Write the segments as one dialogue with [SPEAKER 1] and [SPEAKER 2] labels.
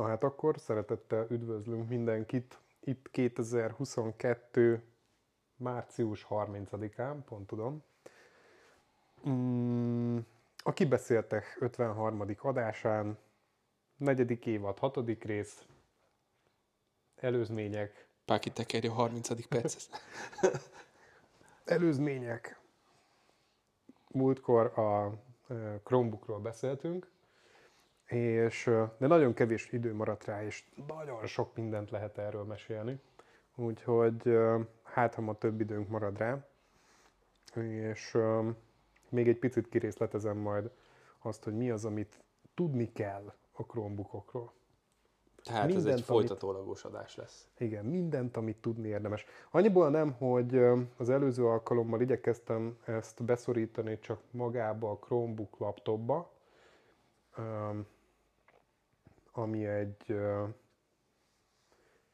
[SPEAKER 1] Na hát akkor szeretettel üdvözlünk mindenkit itt 2022. március 30-án, pont tudom. Mm, a Kibeszéltek 53. adásán, negyedik évad, hatodik rész, előzmények,
[SPEAKER 2] Páki tekerje a 30. perc.
[SPEAKER 1] előzmények. Múltkor a eh, Chromebookról beszéltünk, és, de nagyon kevés idő maradt rá, és nagyon sok mindent lehet erről mesélni. Úgyhogy hát, ha ma több időnk marad rá, és még egy picit kirészletezem majd azt, hogy mi az, amit tudni kell a Chromebookokról.
[SPEAKER 2] Tehát ez
[SPEAKER 1] Mindent,
[SPEAKER 2] egy folytatólagos adás lesz.
[SPEAKER 1] Igen, mindent, amit tudni érdemes. Annyiból nem, hogy az előző alkalommal igyekeztem ezt beszorítani csak magába a Chromebook laptopba, ami egy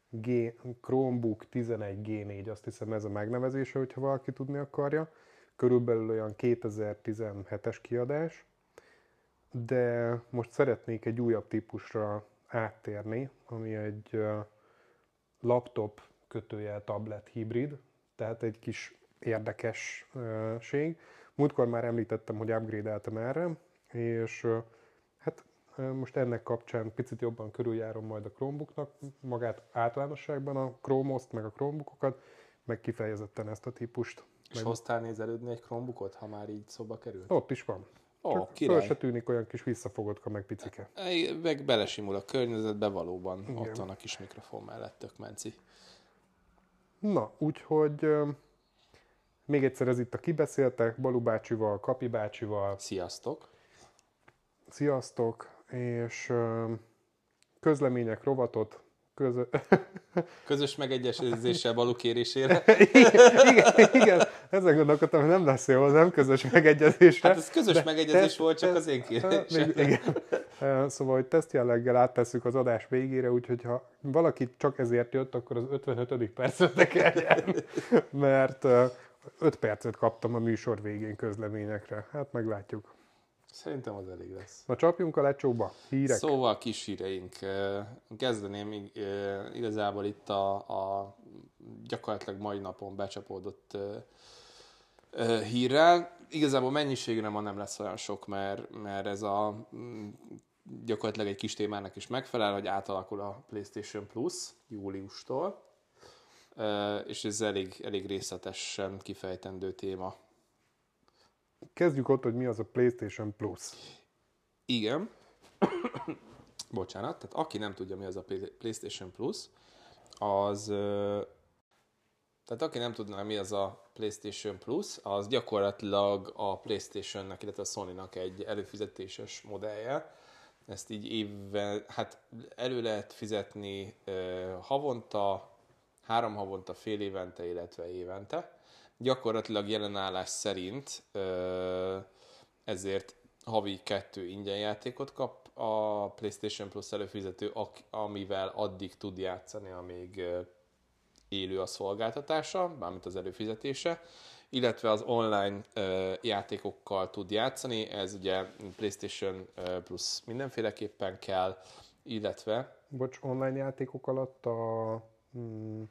[SPEAKER 1] G, Chromebook 11G4, azt hiszem ez a megnevezése, hogyha valaki tudni akarja. Körülbelül olyan 2017-es kiadás, de most szeretnék egy újabb típusra áttérni, ami egy laptop kötőjel tablet hibrid, tehát egy kis érdekesség. Múltkor már említettem, hogy upgrade-eltem erre, és most ennek kapcsán picit jobban körüljárom majd a Chromebooknak, magát általánosságban a Chrome-ost, meg a Chromebookokat, meg kifejezetten ezt a típust.
[SPEAKER 2] És hoztál nézelődni egy Chromebookot, ha már így szóba került?
[SPEAKER 1] Ott is van.
[SPEAKER 2] Ó,
[SPEAKER 1] Csak föl
[SPEAKER 2] király.
[SPEAKER 1] se tűnik olyan kis visszafogotka, meg picike.
[SPEAKER 2] Meg belesimul a környezetbe, valóban
[SPEAKER 1] Igen.
[SPEAKER 2] ott van a kis mikrofon mellett, tök menci.
[SPEAKER 1] Na, úgyhogy még egyszer ez itt a kibeszéltek, Balú bácsival, Kapi bácsival,
[SPEAKER 2] Sziasztok!
[SPEAKER 1] sziasztok, és közlemények rovatot, közö...
[SPEAKER 2] Közös megegyezéssel való kérésére.
[SPEAKER 1] igen, igen, ezen gondolkodtam, hogy nem lesz jó, nem közös megegyezésre.
[SPEAKER 2] Hát ez közös
[SPEAKER 1] de
[SPEAKER 2] megegyezés
[SPEAKER 1] teszt-
[SPEAKER 2] volt, csak
[SPEAKER 1] teszt-
[SPEAKER 2] az én
[SPEAKER 1] Még-
[SPEAKER 2] kérésem.
[SPEAKER 1] Igen. Szóval, hogy teszt jelleggel áttesszük az adás végére, úgyhogy ha valaki csak ezért jött, akkor az 55. percet tekerjen, mert 5 percet kaptam a műsor végén közleményekre. Hát meglátjuk.
[SPEAKER 2] Szerintem az elég lesz.
[SPEAKER 1] Na csapjunk a lecsóba. Hírek.
[SPEAKER 2] Szóval kis híreink. Kezdeném igazából itt a, a gyakorlatilag mai napon becsapódott hírrel. Igazából mennyiségre ma nem lesz olyan sok, mert, mert ez a mm, gyakorlatilag egy kis témának is megfelel, hogy átalakul a PlayStation Plus júliustól. És ez elég, elég részletesen kifejtendő téma.
[SPEAKER 1] Kezdjük ott, hogy mi az a PlayStation Plus.
[SPEAKER 2] Igen. Bocsánat, tehát aki nem tudja, mi az a Play- PlayStation Plus, az... Tehát aki nem tudná, mi az a PlayStation Plus, az gyakorlatilag a PlayStation-nek, illetve a Sony-nak egy előfizetéses modellje. Ezt így évvel, hát elő lehet fizetni havonta, három havonta, fél évente, illetve évente. Gyakorlatilag jelenállás szerint ezért havi kettő ingyen játékot kap a PlayStation Plus előfizető, amivel addig tud játszani, amíg élő a szolgáltatása, mármint az előfizetése, illetve az online játékokkal tud játszani, ez ugye PlayStation Plus mindenféleképpen kell, illetve
[SPEAKER 1] Bocs, online játékok alatt a mm,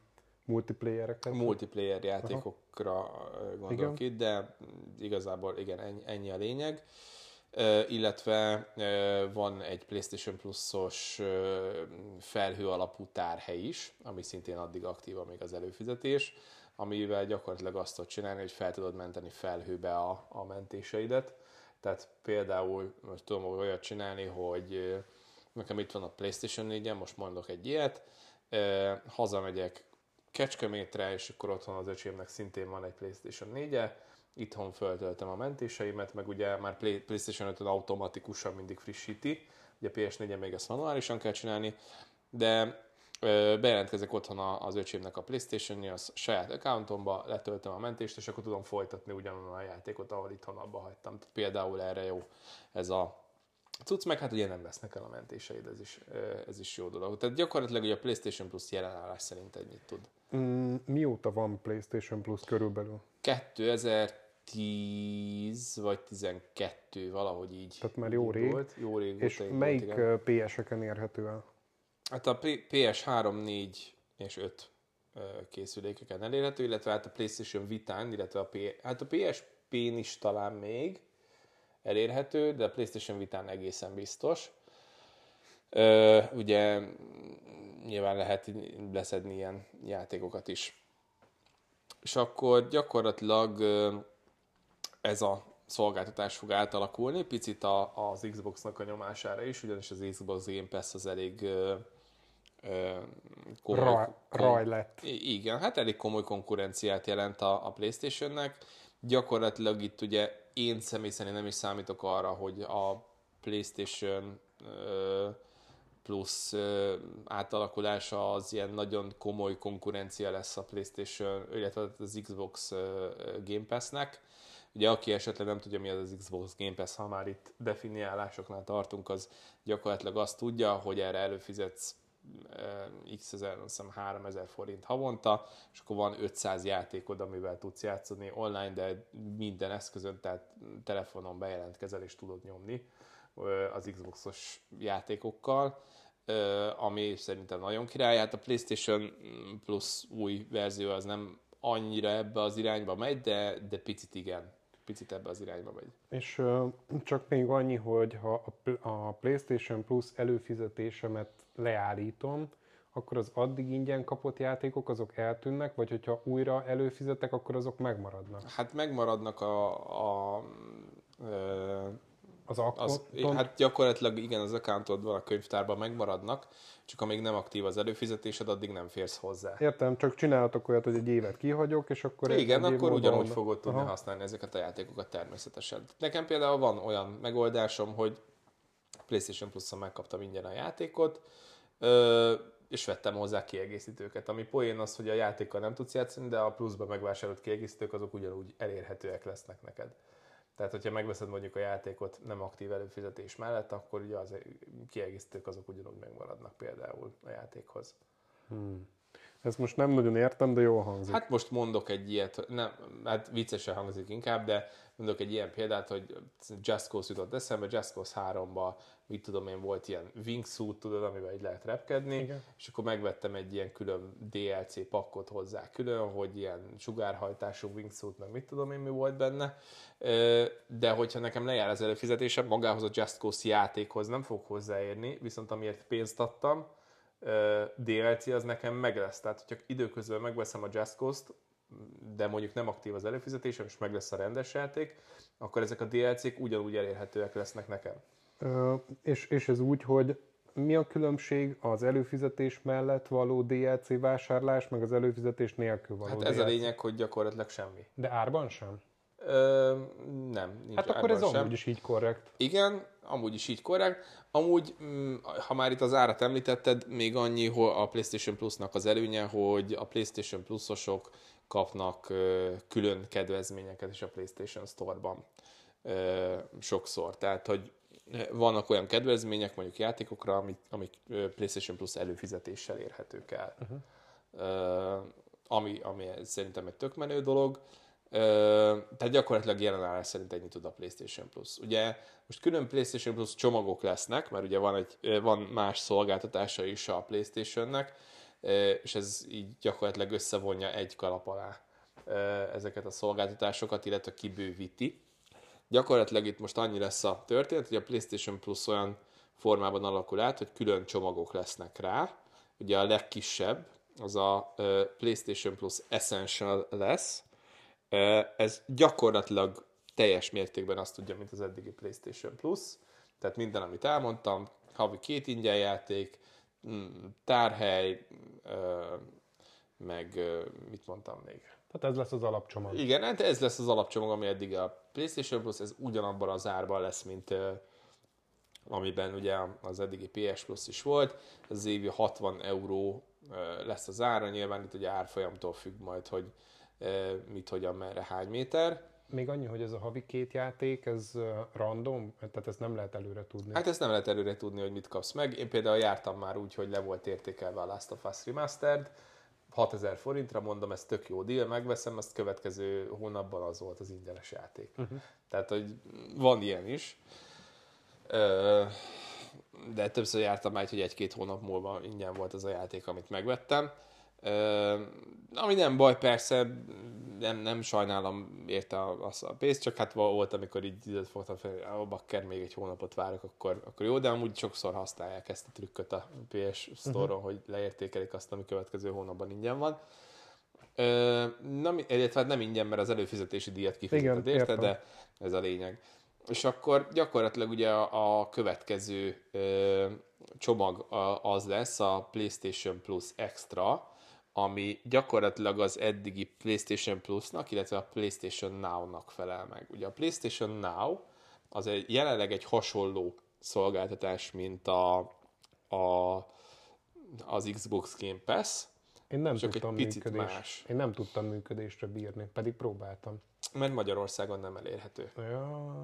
[SPEAKER 1] multiplayereket.
[SPEAKER 2] multiplayer játékokra ö, gondolok
[SPEAKER 1] Igen.
[SPEAKER 2] itt, de igazából igen, ennyi, ennyi a lényeg. Illetve van egy PlayStation Plus-os felhő alapú tárhely is, ami szintén addig aktív, amíg az előfizetés, amivel gyakorlatilag azt tudod csinálni, hogy fel tudod menteni felhőbe a, a mentéseidet. Tehát például most tudom olyat csinálni, hogy nekem itt van a PlayStation 4 most mondok egy ilyet, hazamegyek Kecskemétre, és akkor otthon az öcsémnek szintén van egy PlayStation 4-e, itthon föltöltöm a mentéseimet, meg ugye már Play- PlayStation 5 automatikusan mindig frissíti, ugye PS4-en még ezt manuálisan kell csinálni, de ö, bejelentkezek otthon az öcsémnek a playstation a saját accountomba, letöltöm a mentést, és akkor tudom folytatni ugyanolyan a játékot, ahol itthon abba hagytam. Tehát például erre jó ez a cucc, meg hát ugye nem vesznek el a mentéseid, ez is, ez is jó dolog. Tehát gyakorlatilag ugye a PlayStation Plus jelenállás szerint ennyit tud.
[SPEAKER 1] Mm, mióta van PlayStation Plus körülbelül?
[SPEAKER 2] 2010 vagy 12, valahogy így.
[SPEAKER 1] Tehát már jó rég.
[SPEAKER 2] Volt. Jó rég
[SPEAKER 1] És
[SPEAKER 2] volt,
[SPEAKER 1] melyik PS-eken érhető el?
[SPEAKER 2] Hát a PS3, 4 és 5 készülékeken elérhető, illetve hát a PlayStation Vitán, illetve a, P, hát a PSP-n is talán még elérhető, de a PlayStation Vitán egészen biztos. Ö, ugye nyilván lehet leszedni ilyen játékokat is. És akkor gyakorlatilag ez a szolgáltatás fog átalakulni, picit a, az Xbox-nak a nyomására is, ugyanis az Xbox Game Pass az elég ö, ö,
[SPEAKER 1] komoly, raj, raj lett.
[SPEAKER 2] Igen, hát elég komoly konkurenciát jelent a, a Playstation-nek. Gyakorlatilag itt ugye én személy szerint nem is számítok arra, hogy a Playstation plusz átalakulása az ilyen nagyon komoly konkurencia lesz a PlayStation, illetve az Xbox Game Pass-nek. Ugye aki esetleg nem tudja, mi az az Xbox Game Pass, ha már itt definiálásoknál tartunk, az gyakorlatilag azt tudja, hogy erre előfizetsz x ezer, hiszem 3000 forint havonta, és akkor van 500 játékod, amivel tudsz játszani online, de minden eszközön, tehát telefonon bejelentkezel és tudod nyomni az Xboxos játékokkal, ami szerintem nagyon király. Hát a PlayStation Plus új verzió az nem annyira ebbe az irányba megy, de, de picit igen picit ebbe az irányba megy.
[SPEAKER 1] És csak még annyi, hogy ha a PlayStation Plus előfizetésemet leállítom, akkor az addig ingyen kapott játékok azok eltűnnek, vagy hogyha újra előfizetek, akkor azok megmaradnak?
[SPEAKER 2] Hát megmaradnak a, a, a
[SPEAKER 1] az accountot?
[SPEAKER 2] Hát gyakorlatilag igen, az accountod van a könyvtárban, megmaradnak, csak amíg nem aktív az előfizetésed, addig nem férsz hozzá.
[SPEAKER 1] Értem, csak csinálhatok olyat, hogy egy évet kihagyok, és akkor...
[SPEAKER 2] Igen, egy akkor ugyanúgy van. fogod tudni Aha. használni ezeket a játékokat természetesen. Nekem például van olyan megoldásom, hogy PlayStation Plus-on megkaptam ingyen a játékot, és vettem hozzá kiegészítőket. Ami poén az, hogy a játékkal nem tudsz játszani, de a pluszban megvásárolt kiegészítők azok ugyanúgy elérhetőek lesznek neked. Tehát, hogyha megveszed mondjuk a játékot nem aktív előfizetés mellett, akkor ugye az kiegészítők azok ugyanúgy megmaradnak például a játékhoz.
[SPEAKER 1] Hmm. Ezt most nem nagyon értem, de jól hangzik.
[SPEAKER 2] Hát most mondok egy ilyet, nem, hát viccesen hangzik inkább, de mondok egy ilyen példát, hogy Just Cause jutott eszembe, Just Cause 3-ba, mit tudom én, volt ilyen wingsuit, tudod, amivel így lehet repkedni, Igen. és akkor megvettem egy ilyen külön DLC pakkot hozzá külön, hogy ilyen sugárhajtású wingsuit, meg mit tudom én, mi volt benne, de hogyha nekem lejár az előfizetésem, magához a Just Cause játékhoz nem fog hozzáérni, viszont amiért pénzt adtam, DLC az nekem meg lesz. Tehát, hogyha időközben megveszem a Just Cause-t, de mondjuk nem aktív az előfizetésem, és meg lesz a rendes játék, akkor ezek a DLC-k ugyanúgy elérhetőek lesznek nekem.
[SPEAKER 1] És, és ez úgy, hogy mi a különbség az előfizetés mellett való DLC vásárlás, meg az előfizetés nélkül való
[SPEAKER 2] Hát ez DLC? a lényeg, hogy gyakorlatilag semmi.
[SPEAKER 1] De árban sem?
[SPEAKER 2] Ö, nem,
[SPEAKER 1] nincs Hát akkor ez sem. amúgy is így korrekt.
[SPEAKER 2] Igen, amúgy is így korrekt. Amúgy, mm, ha már itt az árat említetted, még annyi hogy a PlayStation Plus-nak az előnye, hogy a PlayStation Plus-osok kapnak külön kedvezményeket is a PlayStation Store-ban sokszor. Tehát, hogy vannak olyan kedvezmények mondjuk játékokra, amik, amik PlayStation Plus előfizetéssel érhetők el. Uh-huh. Ami, ami szerintem egy tök menő dolog. Tehát gyakorlatilag jelen állás szerint ennyi tud a PlayStation Plus. Ugye most külön PlayStation Plus csomagok lesznek, mert ugye van, egy, van más szolgáltatása is a PlayStation-nek, és ez így gyakorlatilag összevonja egy kalap alá ezeket a szolgáltatásokat, illetve kibővíti. Gyakorlatilag itt most annyi lesz a történet, hogy a PlayStation Plus olyan formában alakul át, hogy külön csomagok lesznek rá. Ugye a legkisebb, az a PlayStation Plus Essential lesz. Ez gyakorlatilag teljes mértékben azt tudja, mint az eddigi PlayStation Plus. Tehát minden, amit elmondtam, havi két ingyen játék, mm, tárhely, meg mit mondtam még?
[SPEAKER 1] Tehát ez lesz az alapcsomag.
[SPEAKER 2] Igen, hát ez lesz az alapcsomag, ami eddig a PlayStation Plus, ez ugyanabban az árban lesz, mint amiben ugye az eddigi PS Plus is volt. Az évi 60 euró lesz az ára, nyilván itt ugye árfolyamtól függ majd, hogy mit, hogyan, merre, hány méter.
[SPEAKER 1] Még annyi, hogy ez a havi két játék, ez random, tehát ezt nem lehet előre tudni.
[SPEAKER 2] Hát ezt nem lehet előre tudni, hogy mit kapsz meg. Én például jártam már úgy, hogy le volt értékelve a Last of Us Remastered, 6000 forintra, mondom, ez tök jó deal, megveszem, ezt következő hónapban az volt az ingyenes játék. Uh-huh. Tehát, hogy van ilyen is. de többször jártam már, hogy egy-két hónap múlva ingyen volt az a játék, amit megvettem. Ami nem baj, persze, nem, nem sajnálom érte azt a pénzt, csak hát volt, amikor így időt fogtam fel, a bakker, még egy hónapot várok, akkor, akkor jó, de amúgy sokszor használják ezt a trükköt a PS Store-on, uh-huh. hogy leértékelik azt, ami következő hónapban ingyen van. Uh, nem, illetve hát nem ingyen, mert az előfizetési díjat kifizeted érte, de ez a lényeg. És akkor gyakorlatilag ugye a, a következő ö, csomag a, az lesz a PlayStation Plus Extra, ami gyakorlatilag az eddigi PlayStation Plus-nak, illetve a PlayStation Now-nak felel meg. Ugye a PlayStation Now az egy, jelenleg egy hasonló szolgáltatás, mint a, a, az Xbox Game Pass,
[SPEAKER 1] én nem csak tudtam egy picit működés, más. Én nem tudtam működésre bírni, pedig próbáltam.
[SPEAKER 2] Mert Magyarországon nem elérhető.
[SPEAKER 1] Ja.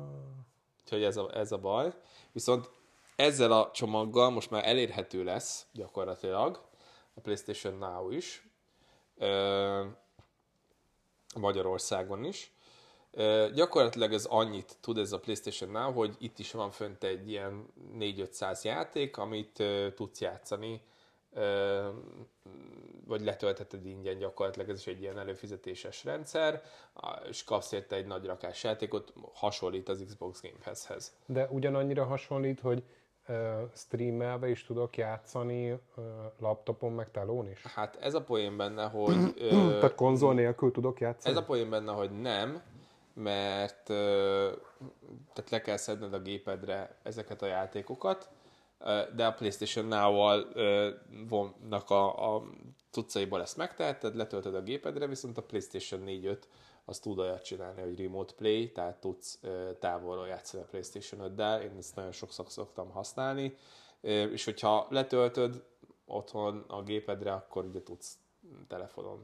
[SPEAKER 2] Úgyhogy ez a, ez a baj. Viszont ezzel a csomaggal most már elérhető lesz gyakorlatilag a PlayStation Now is, Magyarországon is. Gyakorlatilag ez annyit tud ez a PlayStation Now, hogy itt is van fönt egy ilyen 4-500 játék, amit tudsz játszani, vagy letöltheted ingyen gyakorlatilag, ez is egy ilyen előfizetéses rendszer, és kapsz érte egy nagy rakás játékot, hasonlít az Xbox Game Pass-hez.
[SPEAKER 1] De ugyanannyira hasonlít, hogy streamelve is tudok játszani laptopon meg telón is?
[SPEAKER 2] Hát ez a poén benne, hogy...
[SPEAKER 1] Tehát konzol nélkül tudok játszani?
[SPEAKER 2] Ez a poén benne, hogy nem, mert tehát le kell szedned a gépedre ezeket a játékokat, de a PlayStation Now-val vonnak a, a cuccaiból ezt megteheted, letöltöd a gépedre, viszont a PlayStation 4-5 az tud olyat csinálni, hogy remote play, tehát tudsz távolról játszani a PlayStation 5-del, én ezt nagyon sokszor szoktam használni, és hogyha letöltöd otthon a gépedre, akkor ugye tudsz telefonon.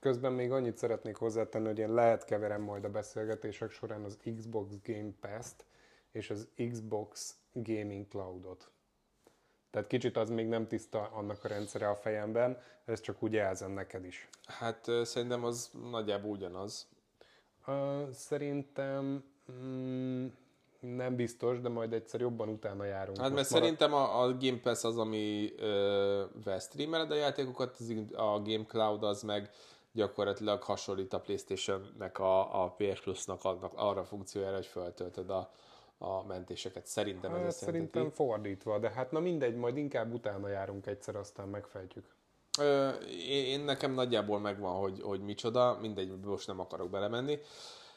[SPEAKER 1] Közben még annyit szeretnék hozzátenni, hogy én lehet keverem majd a beszélgetések során az Xbox Game Pass-t és az Xbox Gaming Cloud-ot. Tehát kicsit az még nem tiszta annak a rendszere a fejemben, ez csak úgy jelzem neked is.
[SPEAKER 2] Hát szerintem az nagyjából ugyanaz.
[SPEAKER 1] Uh, szerintem mm, nem biztos, de majd egyszer jobban utána járunk.
[SPEAKER 2] Hát mert szerintem a, a Game Pass az, ami uh, streameled a játékokat, az, a Game Cloud az meg gyakorlatilag hasonlít a Playstation-nek a, a PS Plus-nak annak, arra a funkciójára, hogy feltöltöd a, a mentéseket. Szerintem
[SPEAKER 1] hát, ez Szerintem fordítva, de hát na mindegy, majd inkább utána járunk egyszer, aztán megfejtjük.
[SPEAKER 2] Ö, én, nekem nagyjából megvan, hogy, hogy micsoda, mindegy, most nem akarok belemenni.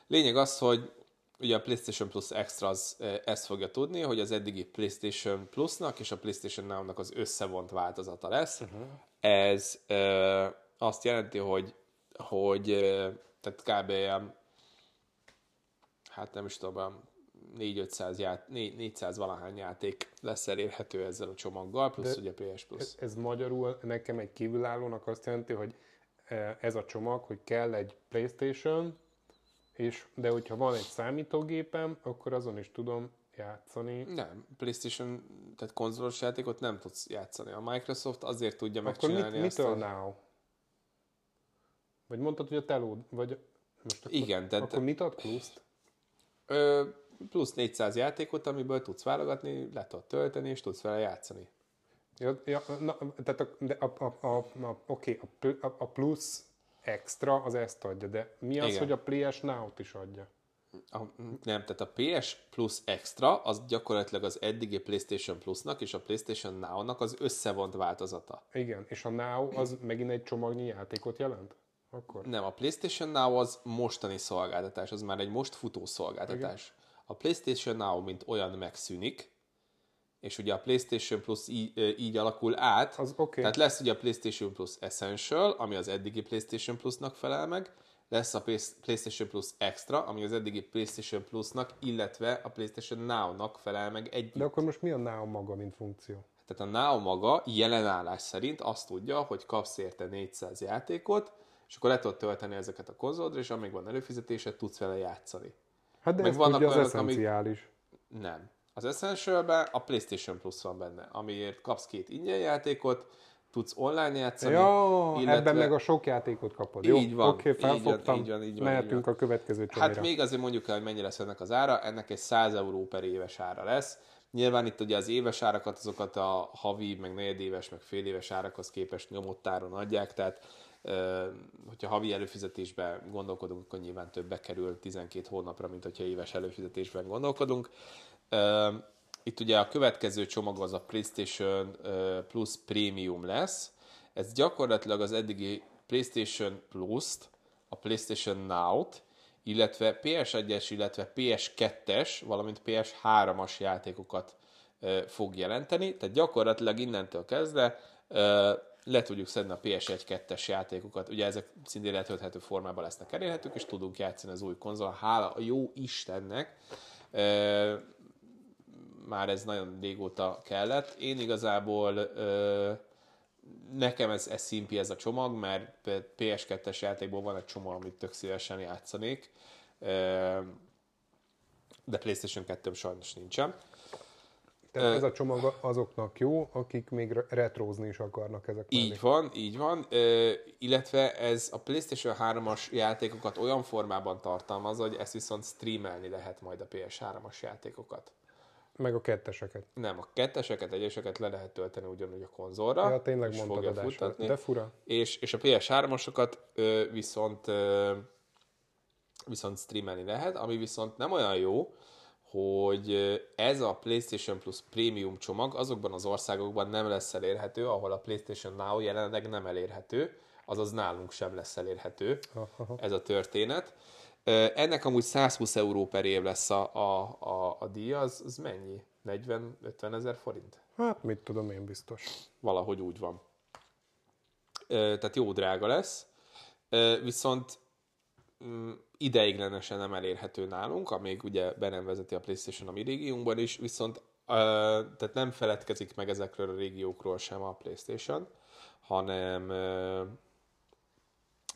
[SPEAKER 2] Lényeg az, hogy ugye a PlayStation Plus Extra az ezt fogja tudni, hogy az eddigi PlayStation Plusnak és a PlayStation Now-nak az összevont változata lesz. Uh-huh. Ez ö, azt jelenti, hogy, hogy tehát kb. hát nem is tudom, 4-500 ját, 400 valahány játék lesz elérhető ezzel a csomaggal, plusz De ugye PS Plus.
[SPEAKER 1] Ez, ez magyarul nekem egy kívülállónak azt jelenti, hogy e, ez a csomag, hogy kell egy Playstation, és, de hogyha van egy számítógépem, akkor azon is tudom játszani.
[SPEAKER 2] Nem, PlayStation, tehát konzolos játékot nem tudsz játszani. A Microsoft azért tudja akkor megcsinálni
[SPEAKER 1] mit. Mitől now? Vagy mondtad, hogy a telód, vagy
[SPEAKER 2] most akkor, Igen,
[SPEAKER 1] tehát... Akkor mit ad pluszt?
[SPEAKER 2] Ö, plusz 400 játékot, amiből tudsz válogatni, le tudod tölteni, és tudsz vele játszani.
[SPEAKER 1] Ja, ja, na, tehát a, de a, a, a, a, oké, a, a plusz extra az ezt adja, de mi az, Igen. hogy a PS Now-t is adja?
[SPEAKER 2] A, nem, tehát a PS Plus Extra az gyakorlatilag az eddigi PlayStation Plusnak és a PlayStation Now-nak az összevont változata.
[SPEAKER 1] Igen, és a Now az megint egy csomagnyi játékot jelent? Akkor?
[SPEAKER 2] Nem, a PlayStation Now az mostani szolgáltatás, az már egy most futó szolgáltatás. Igen a PlayStation Now, mint olyan megszűnik, és ugye a PlayStation Plus így, így alakul át,
[SPEAKER 1] az okay.
[SPEAKER 2] tehát lesz ugye a PlayStation Plus Essential, ami az eddigi PlayStation Plusnak felel meg, lesz a PlayStation Plus Extra, ami az eddigi PlayStation Plusnak, illetve a PlayStation Now-nak felel meg együtt.
[SPEAKER 1] De akkor most mi a Now maga, mint funkció?
[SPEAKER 2] Tehát a Now maga jelenállás szerint azt tudja, hogy kapsz érte 400 játékot, és akkor le tudod tölteni ezeket a konzoldra, és amíg van előfizetése, tudsz vele játszani.
[SPEAKER 1] Hát de Meg ez vannak az olyanok, eszenciális.
[SPEAKER 2] Amik... Nem. Az essential a PlayStation Plus van benne, amiért kapsz két ingyen játékot, tudsz online játszani.
[SPEAKER 1] Ja, illetve... ebben meg a sok játékot kapod. Jó,
[SPEAKER 2] így van.
[SPEAKER 1] Oké, okay, felfogtam. Így van, így van, Mehetünk így van. a következő csomira.
[SPEAKER 2] Hát még azért mondjuk el, hogy mennyire lesz ennek az ára. Ennek egy 100 euró per éves ára lesz. Nyilván itt ugye az éves árakat, azokat a havi, meg negyedéves, meg fél éves árakhoz képest nyomott áron adják, tehát hogyha havi előfizetésben gondolkodunk, akkor nyilván többbe kerül 12 hónapra, mint hogyha éves előfizetésben gondolkodunk. Itt ugye a következő csomag az a PlayStation Plus Premium lesz. Ez gyakorlatilag az eddigi PlayStation Plus-t, a PlayStation Now-t, illetve PS1-es, illetve PS2-es, valamint PS3-as játékokat fog jelenteni. Tehát gyakorlatilag innentől kezdve le tudjuk szedni a PS1-2-es játékokat. Ugye ezek szintén letölthető formában lesznek elérhetők, és tudunk játszani az új konzol. Hála a jó Istennek! Már ez nagyon régóta kellett. Én igazából nekem ez, ez szimpi ez a csomag, mert PS2-es játékból van egy csomó, amit tök szívesen játszanék, de PlayStation 2 sajnos nincsen.
[SPEAKER 1] Tehát ez a csomag azoknak jó, akik még retrózni is akarnak ezek
[SPEAKER 2] Így van, így van. Ö, illetve ez a PlayStation 3-as játékokat olyan formában tartalmaz, hogy ezt viszont streamelni lehet majd a PS3-as játékokat.
[SPEAKER 1] Meg a ketteseket.
[SPEAKER 2] Nem, a ketteseket, egyeseket le lehet tölteni ugyanúgy a konzolra.
[SPEAKER 1] Ja, tényleg mondtad adásra, de fura.
[SPEAKER 2] És, és a PS3-asokat ö, viszont ö, viszont streamelni lehet, ami viszont nem olyan jó, hogy ez a PlayStation Plus Premium csomag azokban az országokban nem lesz elérhető, ahol a PlayStation Now jelenleg nem elérhető, azaz nálunk sem lesz elérhető ez a történet. Ennek amúgy 120 euró per év lesz a, a, a, a díja, az, az mennyi? 40-50 ezer forint?
[SPEAKER 1] Hát mit tudom én biztos.
[SPEAKER 2] Valahogy úgy van. Tehát jó drága lesz. Viszont ideiglenesen nem elérhető nálunk, amíg ugye be nem vezeti a PlayStation a mi régiónkban is, viszont tehát nem feledkezik meg ezekről a régiókról sem a PlayStation, hanem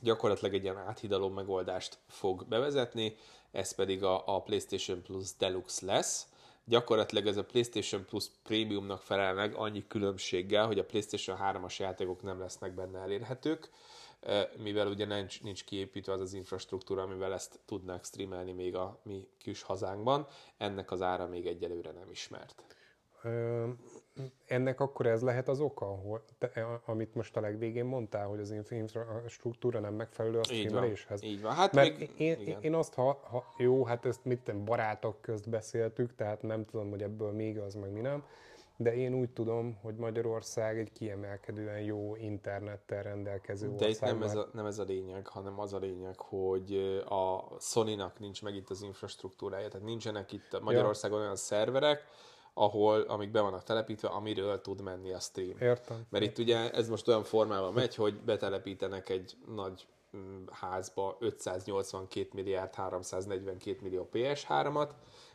[SPEAKER 2] gyakorlatilag egy ilyen áthidaló megoldást fog bevezetni, ez pedig a, a PlayStation Plus Deluxe lesz. Gyakorlatilag ez a PlayStation Plus Premiumnak felel meg annyi különbséggel, hogy a PlayStation 3-as játékok nem lesznek benne elérhetők, mivel ugye nincs, nincs kiépítve az az infrastruktúra, amivel ezt tudnák streamelni még a mi kis hazánkban, ennek az ára még egyelőre nem ismert.
[SPEAKER 1] Ö, ennek akkor ez lehet az oka, hogy te, amit most a legvégén mondtál, hogy az infrastruktúra nem megfelelő a streameléshez?
[SPEAKER 2] Így van. Hát
[SPEAKER 1] Mert még, én, igen. én azt, ha, ha, jó, hát ezt mit barátok közt beszéltük, tehát nem tudom, hogy ebből még az, meg mi nem, de én úgy tudom, hogy Magyarország egy kiemelkedően jó internettel rendelkező
[SPEAKER 2] de ország. De itt nem ez, a, nem ez a lényeg, hanem az a lényeg, hogy a Sony-nak nincs meg itt az infrastruktúrája, tehát nincsenek itt Magyarországon ja. olyan szerverek, ahol, amik be vannak telepítve, amiről tud menni a stream.
[SPEAKER 1] Értem.
[SPEAKER 2] Mert itt ugye ez most olyan formában megy, hogy betelepítenek egy nagy házba 582 milliárd 342 millió PS3-at,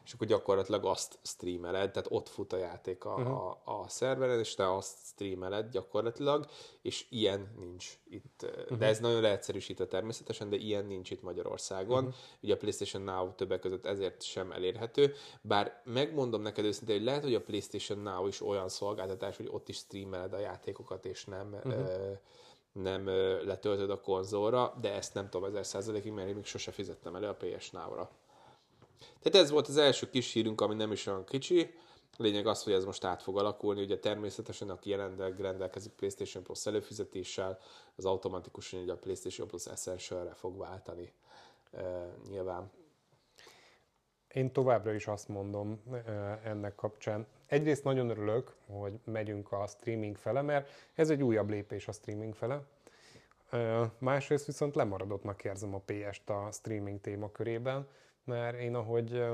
[SPEAKER 2] és akkor gyakorlatilag azt streameled, tehát ott fut a játék a, uh-huh. a, a szerveren, és te azt streameled gyakorlatilag, és ilyen nincs itt. Uh-huh. De ez nagyon leegyszerűsítve természetesen, de ilyen nincs itt Magyarországon. Uh-huh. Ugye a PlayStation Now többek között ezért sem elérhető, bár megmondom neked őszintén, hogy lehet, hogy a PlayStation Now is olyan szolgáltatás, hogy ott is streameled a játékokat, és nem uh-huh. ö, nem letöltöd a konzolra, de ezt nem tudom ezer százalékig, mert én még sose fizettem elő a PS Now-ra. Tehát ez volt az első kis hírünk, ami nem is olyan kicsi. Lényeg az, hogy ez most át fog alakulni. Ugye természetesen, aki jelenleg rendelkezik PlayStation Plus előfizetéssel, az automatikusan ugye a PlayStation Plus Essential-re fog váltani e, nyilván.
[SPEAKER 1] Én továbbra is azt mondom ennek kapcsán. Egyrészt nagyon örülök, hogy megyünk a streaming fele, mert ez egy újabb lépés a streaming fele. Másrészt viszont lemaradottnak érzem a PS-t a streaming témakörében mert én ahogy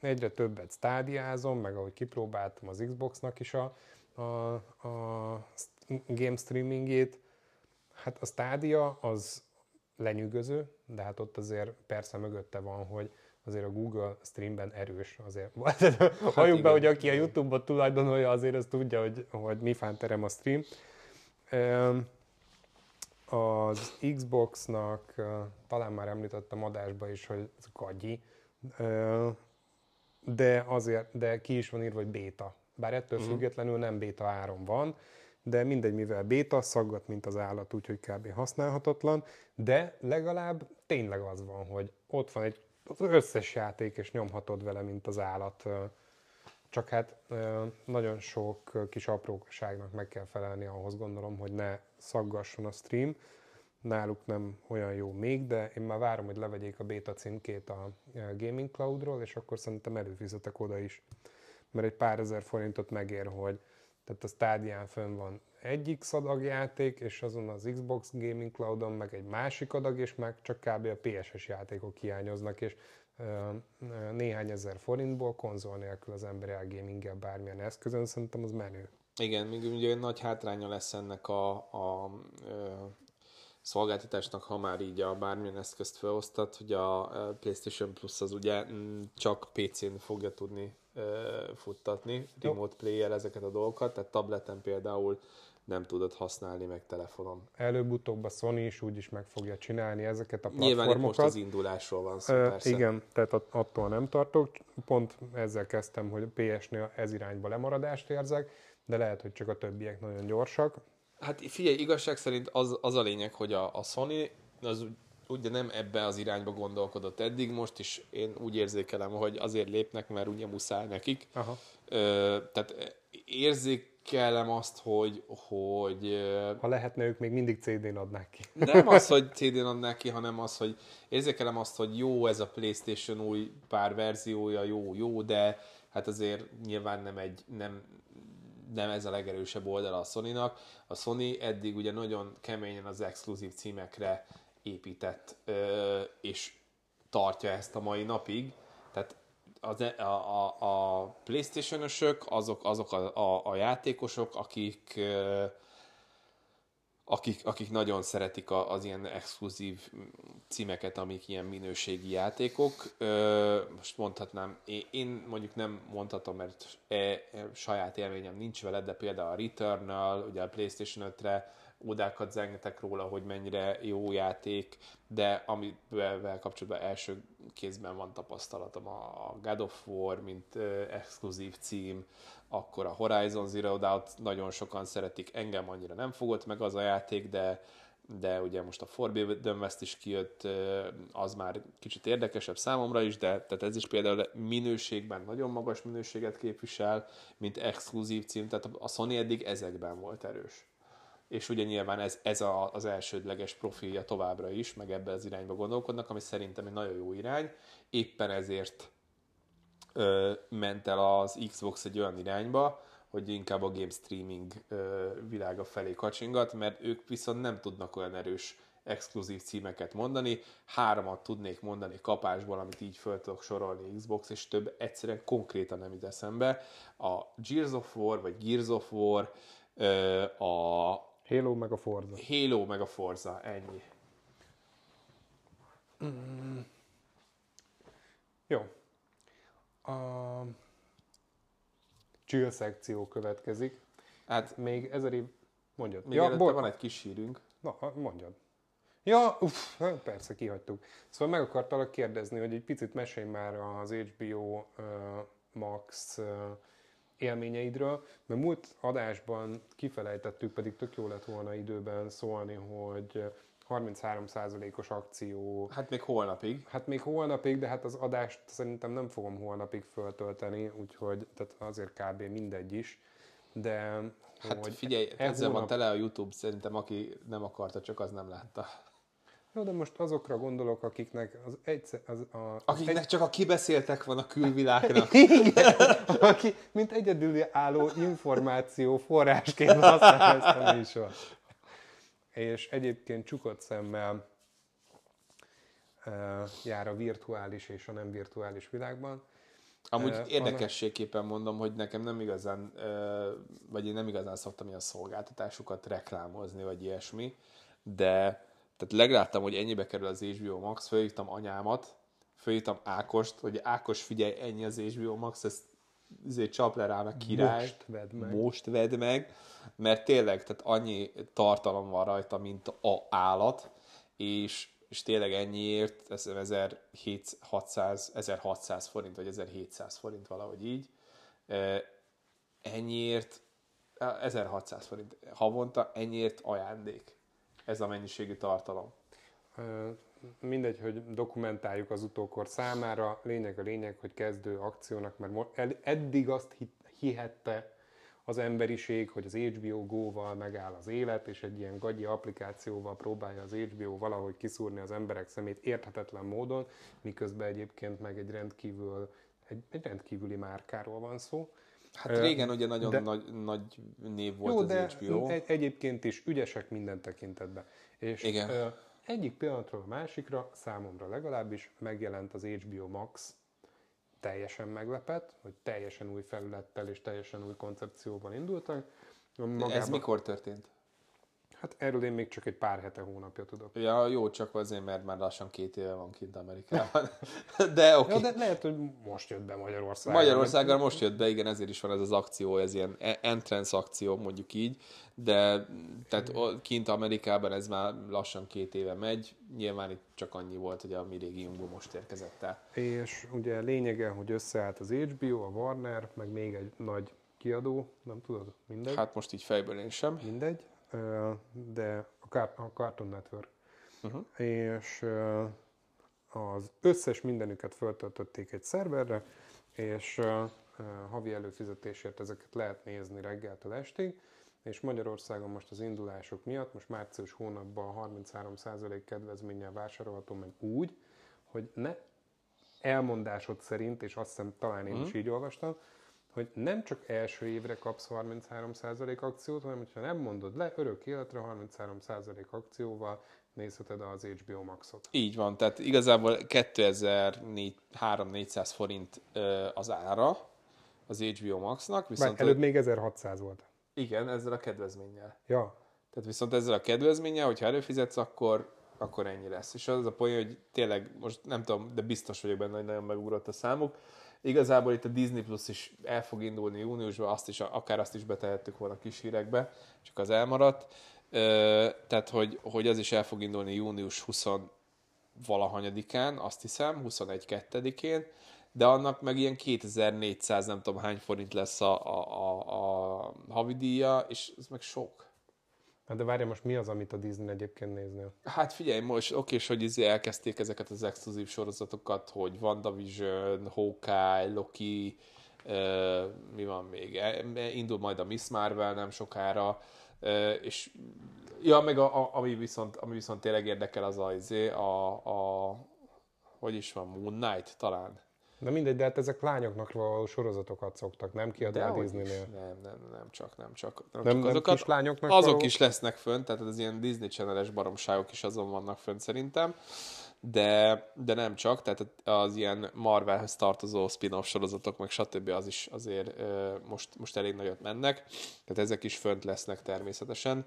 [SPEAKER 1] egyre többet stádiázom, meg ahogy kipróbáltam az Xboxnak is a, a, a game streamingét, hát a stádia az lenyűgöző, de hát ott azért persze mögötte van, hogy azért a Google Streamben erős azért. Hát Halljuk be, hogy aki a YouTube-ot tulajdonolja, azért az tudja, hogy, hogy mi terem a stream. Az Xboxnak talán már említettem adásba is, hogy ez gagyi, de azért, de ki is van írva, hogy béta. Bár ettől uh-huh. függetlenül nem béta áron van, de mindegy, mivel béta, szaggat, mint az állat, úgyhogy kb. használhatatlan, de legalább tényleg az van, hogy ott van egy az összes játék, és nyomhatod vele, mint az állat csak hát nagyon sok kis apróságnak meg kell felelni ahhoz gondolom, hogy ne szaggasson a stream. Náluk nem olyan jó még, de én már várom, hogy levegyék a beta címkét a Gaming Cloudról, és akkor szerintem előfizetek oda is. Mert egy pár ezer forintot megér, hogy tehát a stádián fönn van egy X adag játék, és azon az Xbox Gaming Cloudon meg egy másik adag, és meg csak kb. a PSS játékok hiányoznak, és néhány ezer forintból konzol nélkül az ember elgaminggel bármilyen eszközön, szerintem az menő.
[SPEAKER 2] Igen, még ugye nagy hátránya lesz ennek a, a, a szolgáltatásnak, ha már így a bármilyen eszközt felosztat, hogy a PlayStation Plus az ugye csak PC-n fogja tudni futtatni, remote player ezeket a dolgokat, tehát tableten például nem tudod használni meg telefonon.
[SPEAKER 1] Előbb-utóbb a Sony is úgy is meg fogja csinálni ezeket a
[SPEAKER 2] platformokat. Nyilván most az indulásról van szó,
[SPEAKER 1] uh, persze. Igen, tehát attól nem tartok. Pont ezzel kezdtem, hogy PS-nél ez irányba lemaradást érzek, de lehet, hogy csak a többiek nagyon gyorsak.
[SPEAKER 2] Hát figyelj, igazság szerint az, az a lényeg, hogy a, a Sony az ugye nem ebbe az irányba gondolkodott eddig, most is én úgy érzékelem, hogy azért lépnek, mert ugye muszáj nekik. Aha. Ö, tehát érzékelem azt, hogy, hogy...
[SPEAKER 1] Ha lehetne, ők még mindig CD-n adnák ki.
[SPEAKER 2] Nem az, hogy CD-n adnák ki, hanem az, hogy érzékelem azt, hogy jó ez a PlayStation új pár verziója, jó, jó, de hát azért nyilván nem egy, nem, nem ez a legerősebb oldala a Sony-nak. A Sony eddig ugye nagyon keményen az exkluzív címekre épített, és tartja ezt a mai napig. Tehát az, e, a, a, a Playstation-ösök azok, azok a, a, a játékosok, akik akik, akik nagyon szeretik az ilyen exkluzív címeket, amik ilyen minőségi játékok. Most mondhatnám, én mondjuk nem mondhatom, mert e, saját élményem nincs veled, de például a Returnal, ugye a PlayStation 5-re odákat zengetek róla, hogy mennyire jó játék, de amivel kapcsolatban első kézben van tapasztalatom a God of War, mint exkluzív cím, akkor a Horizon Zero Dawn nagyon sokan szeretik, engem annyira nem fogott meg az a játék, de de ugye most a Forbidden West is kijött, az már kicsit érdekesebb számomra is, de tehát ez is például minőségben nagyon magas minőséget képvisel, mint exkluzív cím, tehát a Sony eddig ezekben volt erős és ugye nyilván ez, ez a, az elsődleges profilja továbbra is, meg ebbe az irányba gondolkodnak, ami szerintem egy nagyon jó irány. Éppen ezért ö, ment el az Xbox egy olyan irányba, hogy inkább a game streaming ö, világa felé kacsingat, mert ők viszont nem tudnak olyan erős exkluzív címeket mondani. Háromat tudnék mondani kapásból, amit így föl tudok sorolni Xbox, és több egyszerűen konkrétan nem jut eszembe. A Gears of War, vagy Gears of War, a
[SPEAKER 1] Halo meg a Forza.
[SPEAKER 2] Halo meg a Forza, ennyi.
[SPEAKER 1] Mm. Jó. A chill szekció következik. Hát még ezer év... Mondjad.
[SPEAKER 2] Még ja, bol... van egy kis hírünk.
[SPEAKER 1] Na, mondjad. Ja, uff, persze, kihagytuk. Szóval meg akartalak kérdezni, hogy egy picit mesélj már az HBO uh, Max uh, élményeidről, mert múlt adásban kifelejtettük, pedig tök jó lett volna időben szólni, hogy 33%-os akció.
[SPEAKER 2] Hát még holnapig.
[SPEAKER 1] Hát még holnapig, de hát az adást szerintem nem fogom holnapig föltölteni, úgyhogy tehát azért kb. mindegy is. De
[SPEAKER 2] Hát hogy figyelj, e ezzel hónap... van tele a YouTube, szerintem aki nem akarta, csak az nem látta.
[SPEAKER 1] Jó, de most azokra gondolok, akiknek az egyszer... Az,
[SPEAKER 2] a, az akiknek egy... csak a kibeszéltek van a külvilágnak.
[SPEAKER 1] Igen, aki mint egyedüli álló információ forrásként használja ezt a műsort. És egyébként csukott szemmel uh, jár a virtuális és a nem virtuális világban.
[SPEAKER 2] Amúgy uh, érdekességképpen mondom, hogy nekem nem igazán, uh, vagy én nem igazán szoktam ilyen szolgáltatásukat reklámozni, vagy ilyesmi, de tehát legláttam, hogy ennyibe kerül az HBO Max, fölhívtam anyámat, fölhívtam Ákost, hogy Ákos figyelj, ennyi az HBO Max, ezt azért csap le rám a király.
[SPEAKER 1] Most vedd meg.
[SPEAKER 2] Most vedd meg, mert tényleg, tehát annyi tartalom van rajta, mint a állat, és, és tényleg ennyiért, ez 1700, 1600 forint, vagy 1700 forint valahogy így, ennyiért, 1600 forint havonta, ennyiért ajándék ez a mennyiségű tartalom.
[SPEAKER 1] mindegy, hogy dokumentáljuk az utókor számára, lényeg a lényeg, hogy kezdő akciónak, mert eddig azt hihette az emberiség, hogy az HBO Go-val megáll az élet, és egy ilyen gagyi applikációval próbálja az HBO valahogy kiszúrni az emberek szemét érthetetlen módon, miközben egyébként meg egy rendkívül egy, egy rendkívüli márkáról van szó.
[SPEAKER 2] Hát régen ugye nagyon de, nagy, nagy név volt jó, az de HBO.
[SPEAKER 1] Egy, egyébként is ügyesek minden tekintetben. És Igen. Ö, egyik pillanatról a másikra, számomra legalábbis, megjelent az HBO Max, teljesen meglepett, hogy teljesen új felülettel és teljesen új koncepcióban indultak.
[SPEAKER 2] Magában... Ez mikor történt?
[SPEAKER 1] Hát erről én még csak egy pár hete, hónapja tudok.
[SPEAKER 2] Ja, jó, csak azért, mert már lassan két éve van kint Amerikában. de oké. Okay.
[SPEAKER 1] Ja, de lehet, hogy most jött be Magyarországon.
[SPEAKER 2] Magyarországon most jött be, igen, ezért is van ez az akció, ez ilyen entrance akció, mondjuk így, de tehát kint Amerikában ez már lassan két éve megy, nyilván itt csak annyi volt, hogy a mi régiumból most érkezett el.
[SPEAKER 1] És ugye lényege, hogy összeállt az HBO, a Warner, meg még egy nagy kiadó, nem tudod, mindegy.
[SPEAKER 2] Hát most így fejből én sem.
[SPEAKER 1] Mindegy, de a, Cartoon Network. Uh-huh. És az összes mindenüket föltöltötték egy szerverre, és havi előfizetésért ezeket lehet nézni reggeltől estig, és Magyarországon most az indulások miatt, most március hónapban 33% kedvezménnyel vásárolható meg úgy, hogy ne elmondásod szerint, és azt hiszem talán én uh-huh. is így olvastam, hogy nem csak első évre kapsz 33% akciót, hanem hogyha nem mondod le, örök életre 33% akcióval nézheted az HBO Maxot.
[SPEAKER 2] Így van, tehát igazából 2300-400 forint az ára az HBO Maxnak.
[SPEAKER 1] Viszont Bár előbb még 1600 volt.
[SPEAKER 2] Igen, ezzel a kedvezménnyel.
[SPEAKER 1] Ja.
[SPEAKER 2] Tehát viszont ezzel a kedvezménnyel, hogyha előfizetsz, akkor, akkor ennyi lesz. És az a poén, hogy tényleg, most nem tudom, de biztos vagyok benne, hogy nagyon megugrott a számuk, Igazából itt a Disney Plus is el fog indulni júniusban, azt is, akár azt is betehettük volna kis hírekbe, csak az elmaradt. Tehát, hogy, hogy az is el fog indulni június 20 valahanyadikán, azt hiszem, 21-2-én, de annak meg ilyen 2400 nem tudom hány forint lesz a, a, a, a havidíja, és ez meg sok.
[SPEAKER 1] Hát de várja, most mi az, amit a Disney egyébként néznél?
[SPEAKER 2] Hát figyelj, most oké, hogy izé elkezdték ezeket az exkluzív sorozatokat, hogy WandaVision, Hawkeye, Loki, uh, mi van még? E, e, indul majd a Miss Marvel nem sokára, uh, és ja, meg a, a, ami, viszont, ami viszont tényleg érdekel az az, izé, a, a, hogy is van, Moon Knight talán.
[SPEAKER 1] Na mindegy, de hát ezek lányoknak való sorozatokat szoktak, nem kiadni a Disney-nél.
[SPEAKER 2] Nem, nem, nem csak, nem csak.
[SPEAKER 1] Nem, nem, csak azokat, nem lányoknak
[SPEAKER 2] Azok való? is lesznek fönt, tehát az ilyen Disney channel baromságok is azon vannak fönt szerintem. De, de nem csak, tehát az ilyen Marvelhez tartozó spin-off sorozatok, meg stb. az is azért most, most elég nagyot mennek, tehát ezek is fönt lesznek természetesen.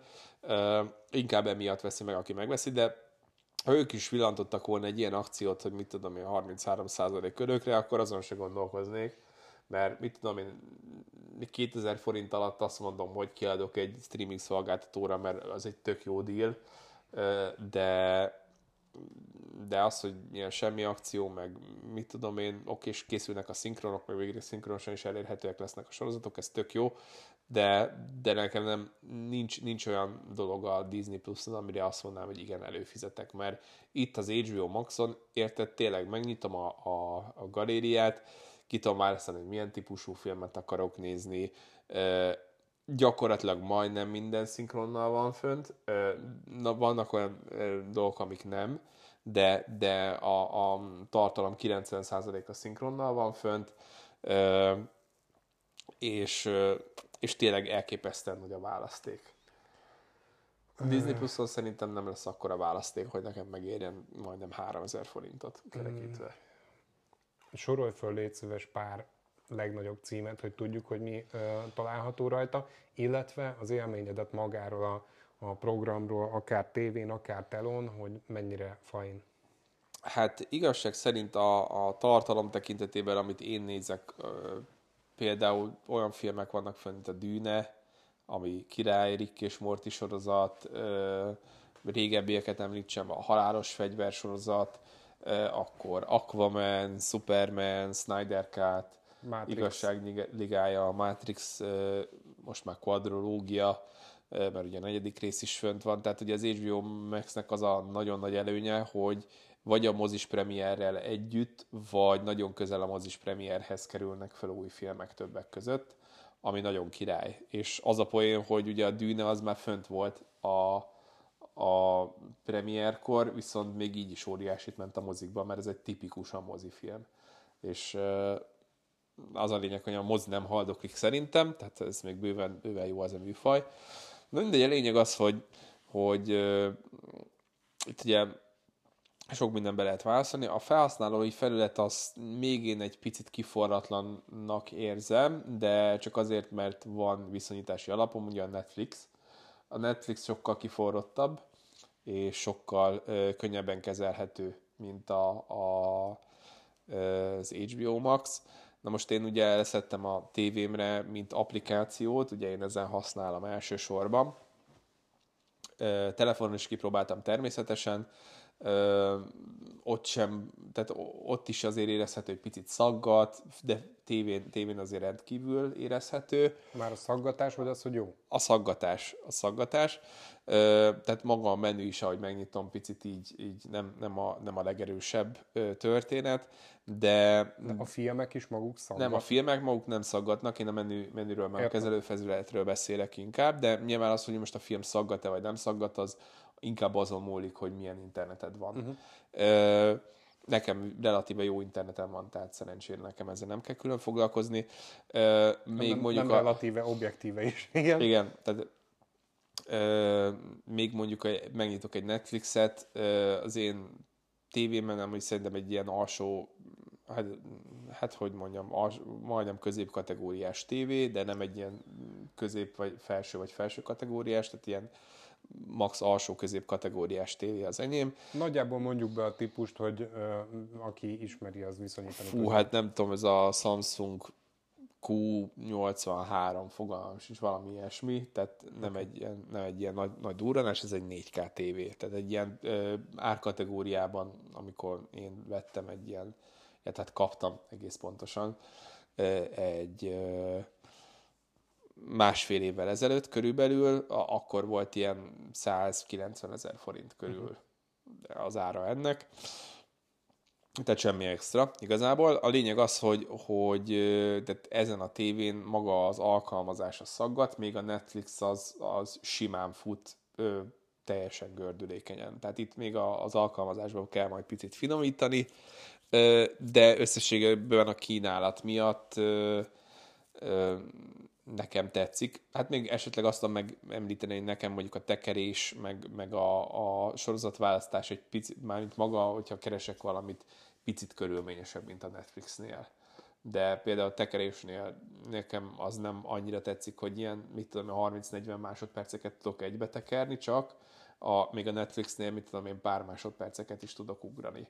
[SPEAKER 2] Inkább emiatt veszi meg, aki megveszi, de ha ők is villantottak volna egy ilyen akciót, hogy mit tudom én, 33% körökre, akkor azon se gondolkoznék, mert mit tudom én, 2000 forint alatt azt mondom, hogy kiadok egy streaming szolgáltatóra, mert az egy tök jó deal, de de az, hogy ilyen semmi akció, meg mit tudom én, oké, és készülnek a szinkronok, meg végre szinkronosan is elérhetőek lesznek a sorozatok, ez tök jó, de, de nekem nem, nincs, nincs olyan dolog a Disney Plus-on, amire azt mondanám, hogy igen, előfizetek, mert itt az HBO Maxon, érted, tényleg megnyitom a, a, a galériát, ki tudom választani, hogy milyen típusú filmet akarok nézni, e, gyakorlatilag majdnem minden szinkronnal van fönt, e, na, vannak olyan e, dolgok, amik nem, de, de a, a tartalom 90%-a szinkronnal van fönt, e, és és tényleg elképesztően nagy a választék. A Disney plus szerintem nem lesz akkora választék, hogy nekem megérjen majdnem 3000 forintot kerekítve. Hmm.
[SPEAKER 1] Sorolj föl, légy szíves pár legnagyobb címet, hogy tudjuk, hogy mi ö, található rajta, illetve az élményedet magáról a, a programról, akár tévén, akár telon, hogy mennyire fajn.
[SPEAKER 2] Hát igazság szerint a, a tartalom tekintetében, amit én nézek, Például olyan filmek vannak fönn, mint a Dűne, ami király, Rick és Morty sorozat, régebbieket említsem, a Halálos Fegyver sorozat, akkor Aquaman, Superman, Snyder Cut, Matrix. Igazság ligája, Matrix, most már quadrológia, mert ugye a negyedik rész is fönt van, tehát ugye az HBO Max-nek az a nagyon nagy előnye, hogy vagy a mozis premierrel együtt, vagy nagyon közel a mozis premierhez kerülnek fel új filmek többek között, ami nagyon király. És az a poén, hogy ugye a Dűne az már fönt volt a, a premierkor, viszont még így is óriásit ment a mozikban, mert ez egy tipikusan mozifilm. És az a lényeg, hogy a mozi nem haldoklik szerintem, tehát ez még bőven, bőven jó az a műfaj. Na mindegy, a lényeg az, hogy, hogy itt ugye sok mindenbe lehet válaszolni. A felhasználói felület az még én egy picit kiforratlannak érzem, de csak azért, mert van viszonyítási alapom, ugye a Netflix. A Netflix sokkal kiforrottabb, és sokkal ö, könnyebben kezelhető, mint a, a, az HBO Max. Na most én ugye leszettem a tévémre, mint applikációt, ugye én ezen használom elsősorban. Telefonon is kipróbáltam természetesen, Ö, ott sem, tehát ott is azért érezhető, hogy picit szaggat, de tévén, tévén azért rendkívül érezhető.
[SPEAKER 1] Már a szaggatás, vagy az, hogy jó?
[SPEAKER 2] A szaggatás, a szaggatás. Ö, tehát maga a menü is, ahogy megnyitom, picit így, így nem, nem, a, nem a legerősebb történet, de...
[SPEAKER 1] de... a filmek is maguk szaggatnak?
[SPEAKER 2] Nem, a filmek maguk nem szaggatnak, én a menü, menüről, meg a kezelőfezületről beszélek inkább, de nyilván az, hogy most a film szaggat-e vagy nem szaggat, az, inkább azon múlik, hogy milyen interneted van. Uh-huh. Ö, nekem relatíve jó internetem van, tehát szerencsére nekem ezzel nem kell külön foglalkozni. Ö,
[SPEAKER 1] még nem, mondjuk nem a, relatíve, objektíve is.
[SPEAKER 2] Igen, igen tehát ö, még mondjuk megnyitok egy Netflixet, ö, az én tévémen nem, hogy szerintem egy ilyen alsó, hát, hát hogy mondjam, alsó, majdnem középkategóriás tévé, de nem egy ilyen közép vagy felső vagy felső kategóriás, tehát ilyen max alsó közép kategóriás tévé az enyém.
[SPEAKER 1] Nagyjából mondjuk be a típust, hogy ö, aki ismeri, az viszonyítani.
[SPEAKER 2] Fú, hát nem tudom, ez a Samsung Q83 fogalmam is valami ilyesmi, tehát nem okay. egy, ilyen, nem egy ilyen nagy, nagy durranás, ez egy 4K TV. Tehát egy ilyen ö, árkategóriában, amikor én vettem egy ilyen, ja, tehát kaptam egész pontosan ö, egy ö, másfél évvel ezelőtt körülbelül, akkor volt ilyen 190 ezer forint körül az ára ennek. Tehát semmi extra igazából. A lényeg az, hogy, hogy tehát ezen a tévén maga az alkalmazás a szaggat, még a Netflix az, az simán fut ö, teljesen gördülékenyen. Tehát itt még a, az alkalmazásban kell majd picit finomítani, ö, de összességében a kínálat miatt ö, ö, nekem tetszik. Hát még esetleg azt tudom megemlíteni, hogy nekem mondjuk a tekerés, meg, meg a, a sorozatválasztás egy picit, mármint maga, hogyha keresek valamit, picit körülményesebb, mint a Netflixnél. De például a tekerésnél nekem az nem annyira tetszik, hogy ilyen, mit tudom, 30-40 másodperceket tudok egybe tekerni, csak a, még a Netflixnél, mit tudom én, pár másodperceket is tudok ugrani.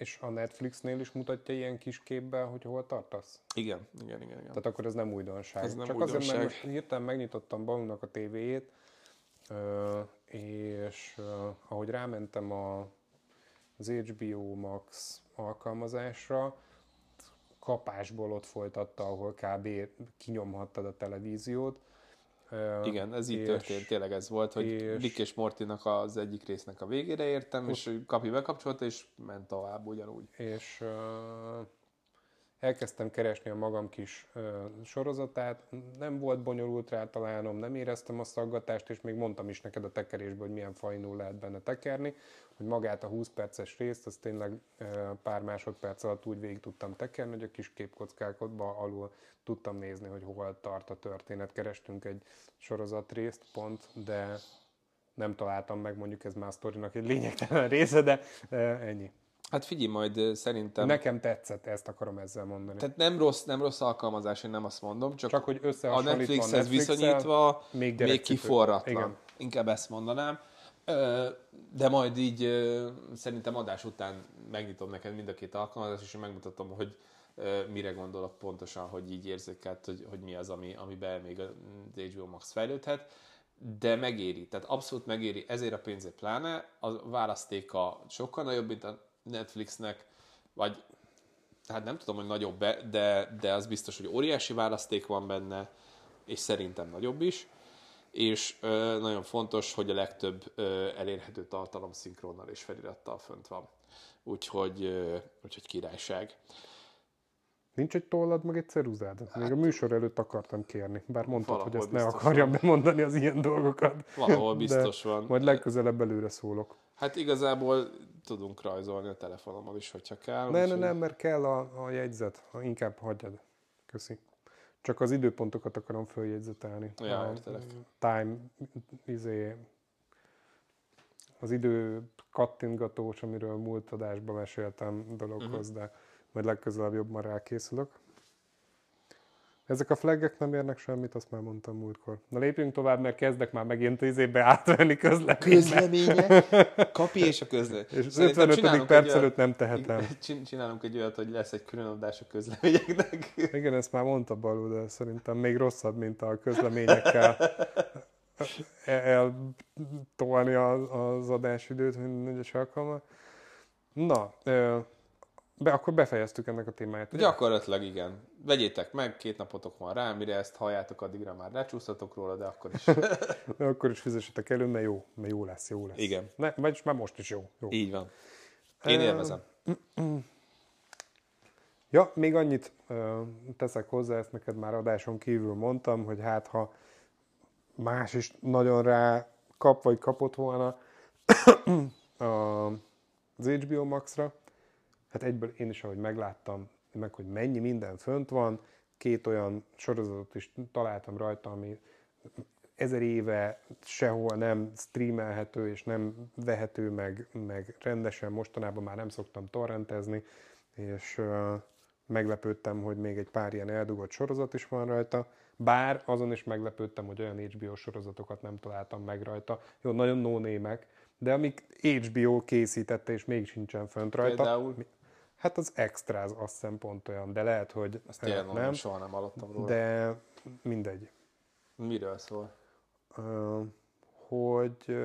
[SPEAKER 1] És a Netflixnél is mutatja ilyen kis képben, hogy hol tartasz?
[SPEAKER 2] Igen, igen, igen. igen.
[SPEAKER 1] Tehát akkor ez nem újdonság. Ez nem Csak újdonság. azért, mert hirtelen megnyitottam Balunak a tévéjét, és ahogy rámentem a, az HBO Max alkalmazásra, kapásból ott folytatta, ahol kb. kinyomhattad a televíziót,
[SPEAKER 2] igen, ez így és, történt, tényleg ez volt, hogy és, Rick és Mortinak az egyik résznek a végére értem, és Kapi bekapcsolta, és ment tovább ugyanúgy.
[SPEAKER 1] És elkezdtem keresni a magam kis uh, sorozatát, nem volt bonyolult rá találnom, nem éreztem a szaggatást, és még mondtam is neked a tekerésből, hogy milyen fajnul lehet benne tekerni, hogy magát a 20 perces részt, azt tényleg uh, pár másodperc alatt úgy végig tudtam tekerni, hogy a kis képkockákba alul tudtam nézni, hogy hol tart a történet. Kerestünk egy sorozatrészt pont, de nem találtam meg, mondjuk ez már a sztorinak egy lényegtelen része, de ennyi.
[SPEAKER 2] Hát figyelj, majd szerintem...
[SPEAKER 1] Nekem tetszett, ezt akarom ezzel mondani.
[SPEAKER 2] Tehát nem rossz, nem rossz alkalmazás, én nem azt mondom, csak,
[SPEAKER 1] csak hogy
[SPEAKER 2] a Netflixhez viszonyítva még, még kiforratlan. Igen. Inkább ezt mondanám. De majd így szerintem adás után megnyitom neked mind a két alkalmazást, és megmutatom, hogy mire gondolok pontosan, hogy így érzékelt, hogy, hogy mi az, ami, amiben még a HBO Max fejlődhet, de megéri, tehát abszolút megéri, ezért a pénzért pláne, a választéka sokkal nagyobb, mint a Netflixnek, vagy hát nem tudom, hogy nagyobb, de, de az biztos, hogy óriási választék van benne, és szerintem nagyobb is. és ö, nagyon fontos, hogy a legtöbb ö, elérhető tartalom szinkronnal és felirattal fönt van. Úgyhogy, ö, úgyhogy királyság.
[SPEAKER 1] Nincs egy tollad, meg egy ceruzád? Még
[SPEAKER 2] Hát-
[SPEAKER 1] a műsor előtt akartam kérni, bár mondtad, hogy ezt ne akarjam
[SPEAKER 2] van.
[SPEAKER 1] bemondani az ilyen dolgokat.
[SPEAKER 2] Valahol
[SPEAKER 1] De
[SPEAKER 2] biztos van.
[SPEAKER 1] Majd legközelebb előre szólok.
[SPEAKER 2] Hát igazából tudunk rajzolni a telefonomon is, hogyha kell.
[SPEAKER 1] Ne, ne,
[SPEAKER 2] úgyhogy-
[SPEAKER 1] nem, mert kell a, a jegyzet. Ha inkább hagyjad. Köszi. Csak az időpontokat akarom följegyzetelni.
[SPEAKER 2] Ja,
[SPEAKER 1] a
[SPEAKER 2] értelek.
[SPEAKER 1] time, izé, az idő kattintgatós, amiről múlt adásban meséltem dologhoz,
[SPEAKER 2] Mhm.
[SPEAKER 1] de majd legközelebb jobban rákészülök. Ezek a flaggek nem érnek semmit, azt már mondtam múltkor. Na lépjünk tovább, mert kezdek már megint izébe átvenni közleménybe.
[SPEAKER 2] Közlemények? Kapi és a közlemény.
[SPEAKER 1] És az
[SPEAKER 2] Szerintem
[SPEAKER 1] 55.
[SPEAKER 2] csinálunk
[SPEAKER 1] perc előtt nem tehetem.
[SPEAKER 2] Csin- Csinálunk egy olyat, hogy lesz egy külön adás a közleményeknek.
[SPEAKER 1] Igen, ezt már mondta Balú, de szerintem még rosszabb, mint a közleményekkel eltolni az, adásidőt minden egyes alkalommal. Na, be, akkor befejeztük ennek a témáját. ugye?
[SPEAKER 2] Gyakorlatilag igen. Vegyétek meg, két napotok van rá, mire ezt halljátok, addigra már lecsúsztatok róla, de akkor is.
[SPEAKER 1] De akkor is fizessetek elő, mert jó, mert jó lesz, jó lesz.
[SPEAKER 2] Igen.
[SPEAKER 1] Ne, vagyis már most is jó. jó.
[SPEAKER 2] Így van. Én élvezem.
[SPEAKER 1] Ja, még annyit teszek hozzá, ezt neked már adáson kívül mondtam, hogy hát ha más is nagyon rá kap, vagy kapott volna az HBO Max-ra, hát egyből én is, ahogy megláttam, meg hogy mennyi minden fönt van, két olyan sorozatot is találtam rajta, ami ezer éve sehol nem streamelhető és nem vehető meg, meg rendesen, mostanában már nem szoktam torrentezni, és ö, meglepődtem, hogy még egy pár ilyen eldugott sorozat is van rajta, bár azon is meglepődtem, hogy olyan HBO sorozatokat nem találtam meg rajta. Jó, nagyon no de amik HBO készítette, és még sincsen fönt rajta.
[SPEAKER 2] Például?
[SPEAKER 1] Hát az Extras azt hiszem pont olyan, de lehet, hogy
[SPEAKER 2] Azt
[SPEAKER 1] ö,
[SPEAKER 2] tényleg mondom,
[SPEAKER 1] nem.
[SPEAKER 2] soha nem hallottam róla.
[SPEAKER 1] De mindegy.
[SPEAKER 2] Miről szól?
[SPEAKER 1] Hogy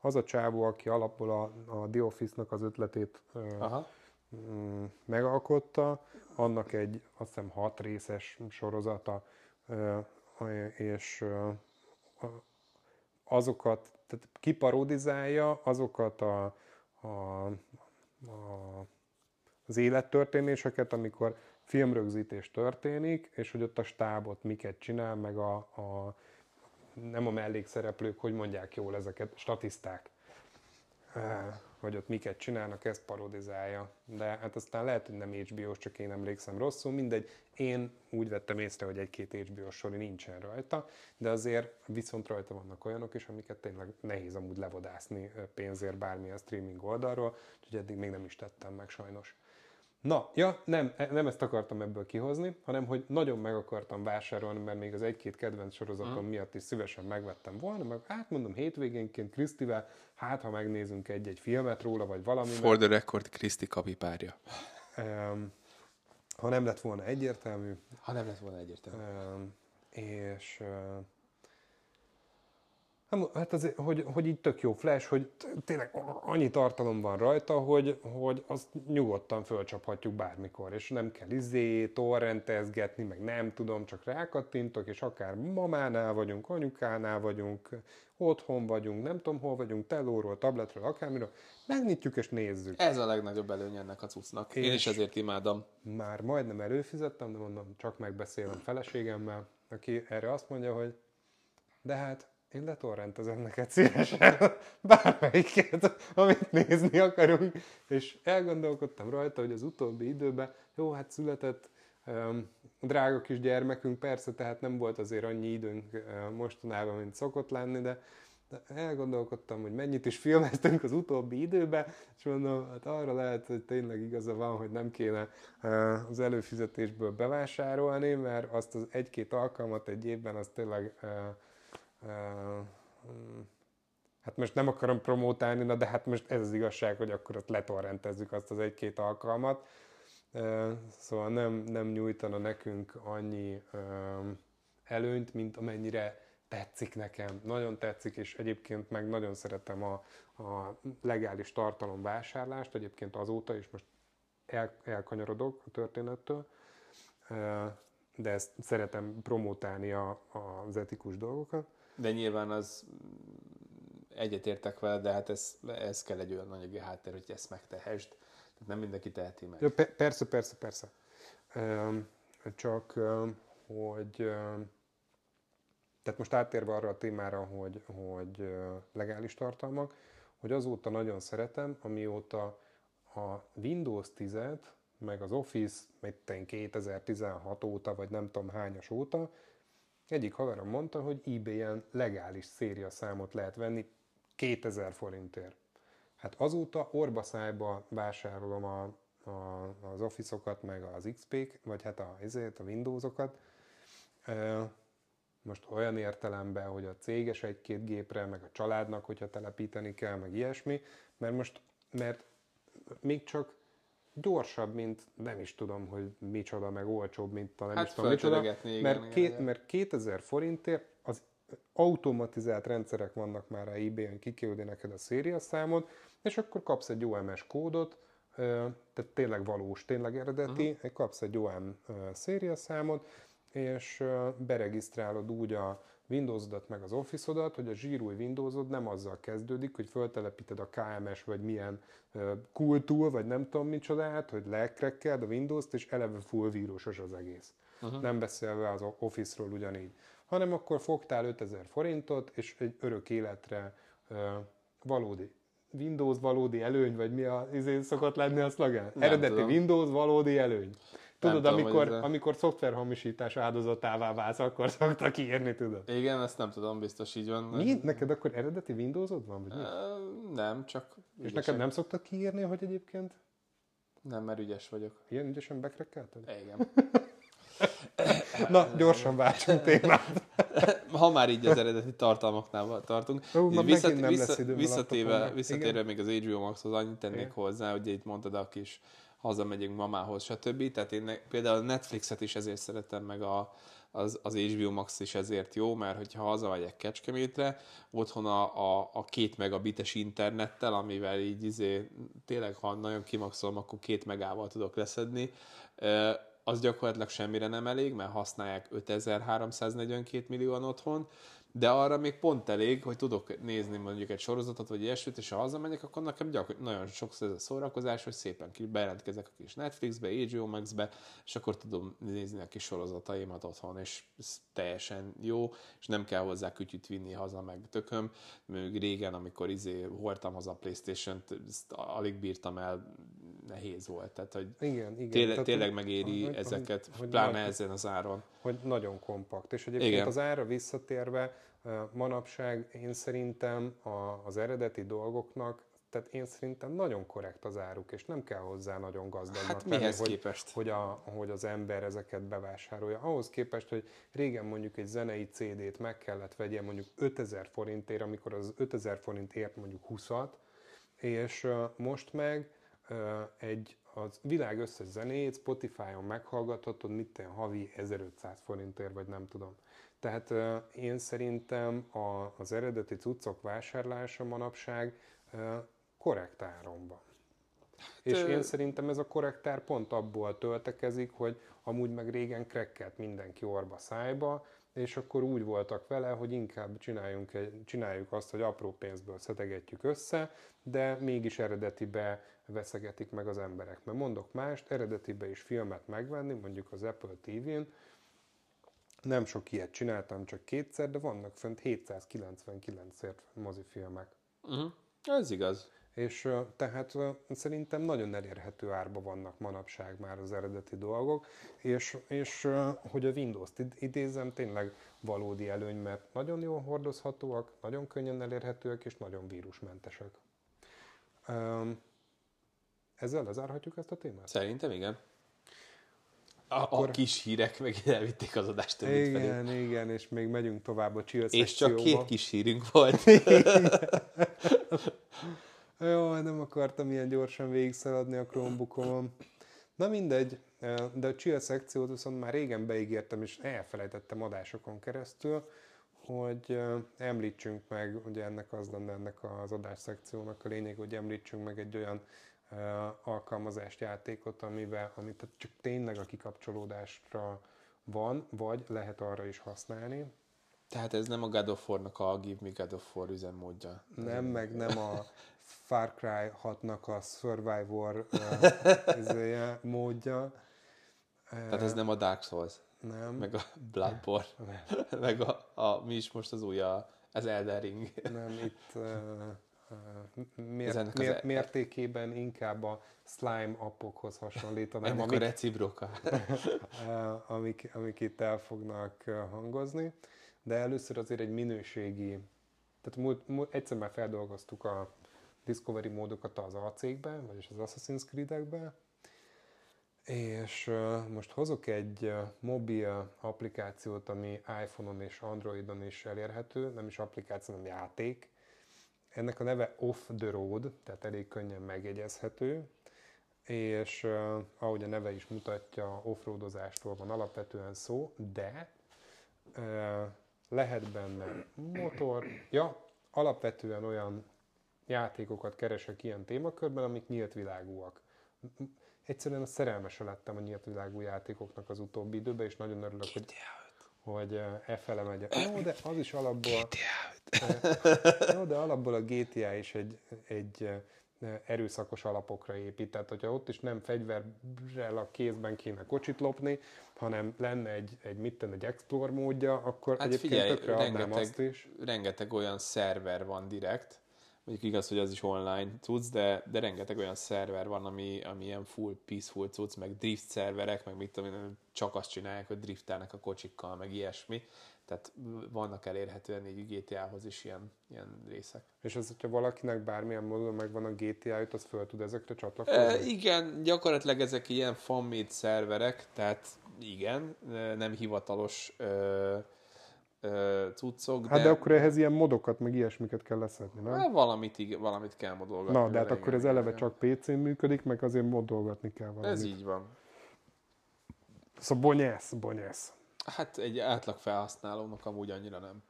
[SPEAKER 1] az a csávó, aki alapból a, a The Office-nak az ötletét
[SPEAKER 2] Aha.
[SPEAKER 1] mm, megalkotta, annak egy azt hiszem hat részes sorozata, és azokat, tehát kiparodizálja azokat a, a, a, az élettörténéseket, amikor filmrögzítés történik, és hogy ott a stábot miket csinál, meg a, a nem a mellékszereplők, hogy mondják jól ezeket, statiszták, Eh, hogy ott miket csinálnak, ezt parodizálja. De hát aztán lehet, hogy nem HBO-s, csak én emlékszem rosszul, mindegy. Én úgy vettem észre, hogy egy-két HBO-s sori nincsen rajta, de azért viszont rajta vannak olyanok is, amiket tényleg nehéz amúgy levodászni eh, pénzért bármilyen streaming oldalról, úgyhogy eddig még nem is tettem meg sajnos. Na, ja, nem, e- nem ezt akartam ebből kihozni, hanem hogy nagyon meg akartam vásárolni, mert még az egy-két kedvenc sorozatom
[SPEAKER 2] Mhm.
[SPEAKER 1] miatt is szívesen megvettem volna, meg hát mondom hétvégénként Krisztivel, hát ha megnézünk egy-egy filmet róla, vagy valami,
[SPEAKER 2] For the record, Kriszti kapipárja.
[SPEAKER 1] em, ha nem lett volna egyértelmű,
[SPEAKER 2] Ha nem lett volna egyértelmű.
[SPEAKER 1] em, és em, Hát, hát azért, hogy, hogy így tök jó flash, hogy tényleg annyi tartalom van rajta, hogy, hogy azt nyugodtan fölcsaphatjuk bármikor, és nem kell izé, torrentezgetni, meg nem tudom, csak rákattintok, és akár mamánál vagyunk, anyukánál vagyunk, otthon vagyunk, nem tudom hol vagyunk, telóról, tabletről, akármiről, megnyitjuk és nézzük.
[SPEAKER 2] Ez a legnagyobb előny ennek a cuccnak. Én is ezért imádom.
[SPEAKER 1] Már majdnem előfizettem, de mondom, csak megbeszélem feleségemmel, aki erre azt mondja, hogy de hát én letorrentezem neked szívesen bármelyiket, amit nézni akarunk. És elgondolkodtam rajta, hogy az utóbbi időben, jó, hát született um, drága kis gyermekünk, persze, tehát nem volt azért annyi időnk uh, mostanában, mint szokott lenni, de de elgondolkodtam, hogy mennyit is filmeztünk az utóbbi időben, és mondom, hát arra lehet, hogy tényleg igaza van, hogy nem kéne az előfizetésből bevásárolni, mert azt az egy-két alkalmat egy évben az tényleg hát most nem akarom promótálni, na de hát most ez az igazság, hogy akkor ott letorrentezzük azt az egy-két alkalmat. Szóval nem, nem nyújtana nekünk annyi előnyt, mint amennyire tetszik nekem. Nagyon tetszik, és egyébként meg nagyon szeretem a, a legális tartalomvásárlást, egyébként azóta is most el, elkanyarodok a történettől. De ezt szeretem promotálni a, az etikus dolgokat.
[SPEAKER 2] De nyilván az egyetértek vele, de hát ez, ez kell egy olyan anyagi háttér, hogy ezt megtehesd. Tehát nem mindenki teheti meg.
[SPEAKER 1] Ja, persze, persze, persze. Csak, hogy tehát most áttérve arra a témára, hogy, hogy legális tartalmak, hogy azóta nagyon szeretem, amióta a Windows 10-et, meg az Office, mit 2016 óta, vagy nem tudom hányas óta, egyik haverom mondta, hogy eBay-en legális széria számot lehet venni 2000 forintért. Hát azóta orbaszájba vásárolom a, a, az Office-okat, meg az XP-k, vagy hát a, ezért, a Windows-okat. Most olyan értelemben, hogy a céges egy-két gépre, meg a családnak, hogyha telepíteni kell, meg ilyesmi, mert most, mert még csak gyorsabb, mint nem is tudom, hogy micsoda, meg olcsóbb, mint a nem
[SPEAKER 2] hát
[SPEAKER 1] is tudom micsoda, mert,
[SPEAKER 2] igen,
[SPEAKER 1] két,
[SPEAKER 2] igen.
[SPEAKER 1] mert 2000 forintért az automatizált rendszerek vannak már a eBay-en, kiküldi neked a széria számot, és akkor kapsz egy OMS kódot, tehát tényleg valós, tényleg eredeti, uh-huh. kapsz egy OM széria számot, és beregisztrálod úgy a Windows-odat meg az Office-odat, hogy a zsírúj Windows-od nem azzal kezdődik, hogy föltelepíted a KMS vagy milyen kultúr, vagy nem tudom micsodát, hogy lekrekkeld a Windows-t, és eleve full vírusos az egész. Uh-huh. Nem beszélve az Office-ról ugyanígy. Hanem akkor fogtál 5000 forintot, és egy örök életre valódi Windows valódi előny, vagy mi a izén szokott lenni a szlagán? Eredeti tudom. Windows valódi előny. Tudod, nem amikor, tudom, amikor szoftverhamisítás áldozatává válsz, akkor szoktak írni, tudod?
[SPEAKER 2] Igen, ezt nem tudom, biztos így van.
[SPEAKER 1] Mi? Neked akkor eredeti Windowsod van? Vagy mi?
[SPEAKER 2] Uh, nem, csak
[SPEAKER 1] És ügyesen. neked nem szoktak kiírni, hogy egyébként?
[SPEAKER 2] Nem, mert ügyes vagyok.
[SPEAKER 1] Ilyen ügyesen bekrekkelted?
[SPEAKER 2] Igen.
[SPEAKER 1] Na, gyorsan váltsunk témát.
[SPEAKER 2] Ha már így az eredeti tartalmaknál tartunk.
[SPEAKER 1] Ó,
[SPEAKER 2] visszat, vissza, visszatéve, visszatérve még az HBO Max-hoz annyit tennék Igen. hozzá, hogy itt mondtad a kis hazamegyünk mamához, stb. Tehát én ne, például a Netflixet is ezért szeretem, meg a, az, az HBO Max is ezért jó, mert hogyha hazamegyek Kecskemétre, otthon a, a, a két megabites internettel, amivel így izé, tényleg, ha nagyon kimaxolom, akkor két megával tudok leszedni, az gyakorlatilag semmire nem elég, mert használják 5342 millióan otthon, de arra még pont elég, hogy tudok nézni mondjuk egy sorozatot, vagy ilyesmit, és ha hazamegyek, akkor nekem gyakor- nagyon sokszor ez a szórakozás, hogy szépen bejelentkezek a kis Netflixbe, HBO Max-be, és akkor tudom nézni a kis sorozataimat otthon, és ez teljesen jó, és nem kell hozzá kütyüt vinni haza, meg tököm. Még régen, amikor izé hordtam haza a Playstation-t, alig bírtam el, nehéz volt. Tehát, hogy
[SPEAKER 1] igen, igen.
[SPEAKER 2] Tényleg,
[SPEAKER 1] Tehát,
[SPEAKER 2] tényleg megéri hogy, ezeket, hogy pláne nagy, ezen az áron.
[SPEAKER 1] Hogy nagyon kompakt. És egyébként igen. az ára visszatérve, manapság én szerintem az eredeti dolgoknak tehát én szerintem nagyon korrekt az áruk, és nem kell hozzá nagyon gazdagnak
[SPEAKER 2] hát mihez hogy, képest?
[SPEAKER 1] Hogy, a, hogy az ember ezeket bevásárolja. Ahhoz képest, hogy régen mondjuk egy zenei CD-t meg kellett vegye mondjuk 5000 forintért, amikor az 5000 forint ért mondjuk 20-at, és most meg egy az világ összes zenét Spotify-on meghallgathatod, mit havi 1500 forintért, vagy nem tudom. Tehát én szerintem a, az eredeti cuccok vásárlása manapság korrekt áron van. Hát, és én szerintem ez a korrektár pont abból töltekezik, hogy amúgy meg régen krekkelt mindenki orba szájba, és akkor úgy voltak vele, hogy inkább csináljunk csináljuk azt, hogy apró pénzből szedegetjük össze, de mégis eredetibe veszegetik meg az emberek. Mert mondok mást, eredetibe is filmet megvenni, mondjuk az Apple TV-n, nem sok ilyet csináltam, csak kétszer, de vannak fönt 799-ért mozifilmek.
[SPEAKER 2] Uh-huh. Ez igaz.
[SPEAKER 1] És tehát szerintem nagyon elérhető árba vannak manapság már az eredeti dolgok, és, és hogy a Windows-t idézem, tényleg valódi előny, mert nagyon jól hordozhatóak, nagyon könnyen elérhetőek, és nagyon vírusmentesek. Ezzel lezárhatjuk ezt a témát?
[SPEAKER 2] Szerintem igen. A, Akkor... a kis hírek meg elvitték az adást
[SPEAKER 1] többit Igen, felé. igen, és még megyünk tovább a chill
[SPEAKER 2] És csak két kis hírünk volt.
[SPEAKER 1] Jó, nem akartam ilyen gyorsan végigszaladni a Chromebookomon. Na mindegy, de a chill szekciót viszont már régen beígértem, és elfelejtettem adásokon keresztül, hogy említsünk meg, ugye ennek az lenne ennek az adás szekciónak a lényeg, hogy említsünk meg egy olyan alkalmazást, játékot, amivel, amit csak tényleg a kikapcsolódásra van, vagy lehet arra is használni.
[SPEAKER 2] Tehát ez nem a God of War-nak a Give Me God of War üzemmódja.
[SPEAKER 1] Nem, meg nem a Far Cry 6-nak a Survivor uh, módja.
[SPEAKER 2] Tehát ez nem a Dark Souls,
[SPEAKER 1] Nem.
[SPEAKER 2] meg a Bloodborne, meg a, a, mi is most az új, a, az Elden Ring.
[SPEAKER 1] Nem, itt uh, mér, mér,
[SPEAKER 2] e-
[SPEAKER 1] mértékében inkább a slime appokhoz hasonlítanám,
[SPEAKER 2] Ennek a
[SPEAKER 1] amik,
[SPEAKER 2] recibroka.
[SPEAKER 1] uh, amik, amik itt el fognak hangozni. De először azért egy minőségi, tehát múlt, múlt, egyszer már feldolgoztuk a Discovery módokat az A-cégbe, vagyis az Assassin's Creed-ekbe, és most hozok egy mobil applikációt, ami iPhone-on és Androidon is elérhető, nem is applikáció, hanem játék. Ennek a neve Off the Road, tehát elég könnyen megjegyezhető, és uh, ahogy a neve is mutatja, offroadozásról van alapvetően szó, de uh, lehet benne motor, ja, alapvetően olyan játékokat keresek ilyen témakörben, amik nyílt világúak. Egyszerűen szerelmese lettem a nyílt világú játékoknak az utóbbi időben, és nagyon örülök, hogy, hogy e fele megy. Jó, de az is alapból... Jó, de alapból a GTA is egy, egy erőszakos alapokra épít. Tehát, hogyha ott is nem fegyverrel a kézben kéne kocsit lopni, hanem lenne egy, egy mit tenni, egy explore módja, akkor
[SPEAKER 2] Hát
[SPEAKER 1] egyébként
[SPEAKER 2] figyelj,
[SPEAKER 1] tökre
[SPEAKER 2] rengeteg,
[SPEAKER 1] azt is.
[SPEAKER 2] rengeteg olyan szerver van direkt, mondjuk igaz, hogy az is online cucc, de, de rengeteg olyan szerver van, ami, ami ilyen full peaceful cucc, meg drift szerverek, meg mit tudom én, csak azt csinálják, hogy driftelnek a kocsikkal, meg ilyesmi. Tehát vannak elérhetően így GTA-hoz is ilyen, ilyen részek.
[SPEAKER 1] És ez, hogyha valakinek bármilyen módon megvan a GTA-jut, az föl tud ezekre
[SPEAKER 2] E,
[SPEAKER 1] csatlakozni?
[SPEAKER 2] igen, gyakorlatilag ezek ilyen fan-made szerverek, tehát igen, e, nem hivatalos ö, ö, cuccok,
[SPEAKER 1] Hát de akkor ehhez ilyen modokat, meg ilyesmiket kell leszedni, nem?
[SPEAKER 2] Hát valamit, igen, valamit kell modolgatni.
[SPEAKER 1] Na, de hát akkor ez eleve
[SPEAKER 2] igen.
[SPEAKER 1] csak PC-n működik, meg azért modolgatni kell valamit.
[SPEAKER 2] Ez így van.
[SPEAKER 1] Szóval bonyász, bonyász.
[SPEAKER 2] Hát egy átlag felhasználónak amúgy annyira nem.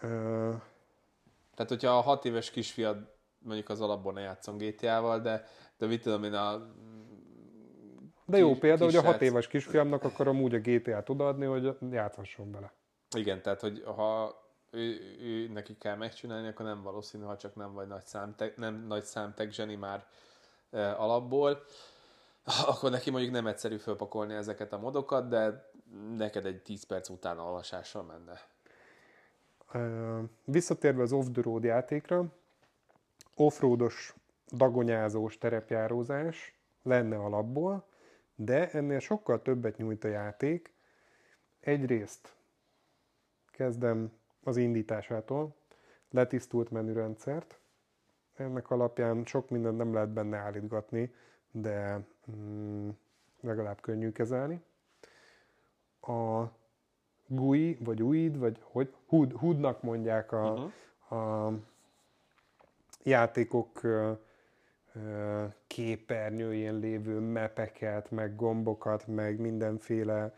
[SPEAKER 1] Ö,
[SPEAKER 2] Tehát, hogyha a hat éves kisfiad mondjuk az alapból ne játszon GTA-val, de, de mit tudom én, a
[SPEAKER 1] de jó példa, hogy a hat éves kisfiamnak akarom úgy a GTA-t odaadni, hogy játszhasson vele.
[SPEAKER 2] Igen, tehát, hogy ha ő, ő, neki kell megcsinálni, akkor nem valószínű, ha csak nem vagy nagy számtek, nem nagy számtek zseni már e, alapból, akkor neki mondjuk nem egyszerű fölpakolni ezeket a modokat, de neked egy 10 perc után olvasással menne.
[SPEAKER 1] Visszatérve az off-the-road játékra, offroados, dagonyázós terepjárózás lenne alapból, de ennél sokkal többet nyújt a játék. Egyrészt kezdem az indításától, letisztult menürendszert. Ennek alapján sok mindent nem lehet benne állítgatni, de mm, legalább könnyű kezelni. A GUI, vagy UID, vagy hogy HUD, HUD-nak mondják a,
[SPEAKER 2] Uh-huh.
[SPEAKER 1] a játékok képernyőjén lévő mepeket, meg gombokat, meg mindenféle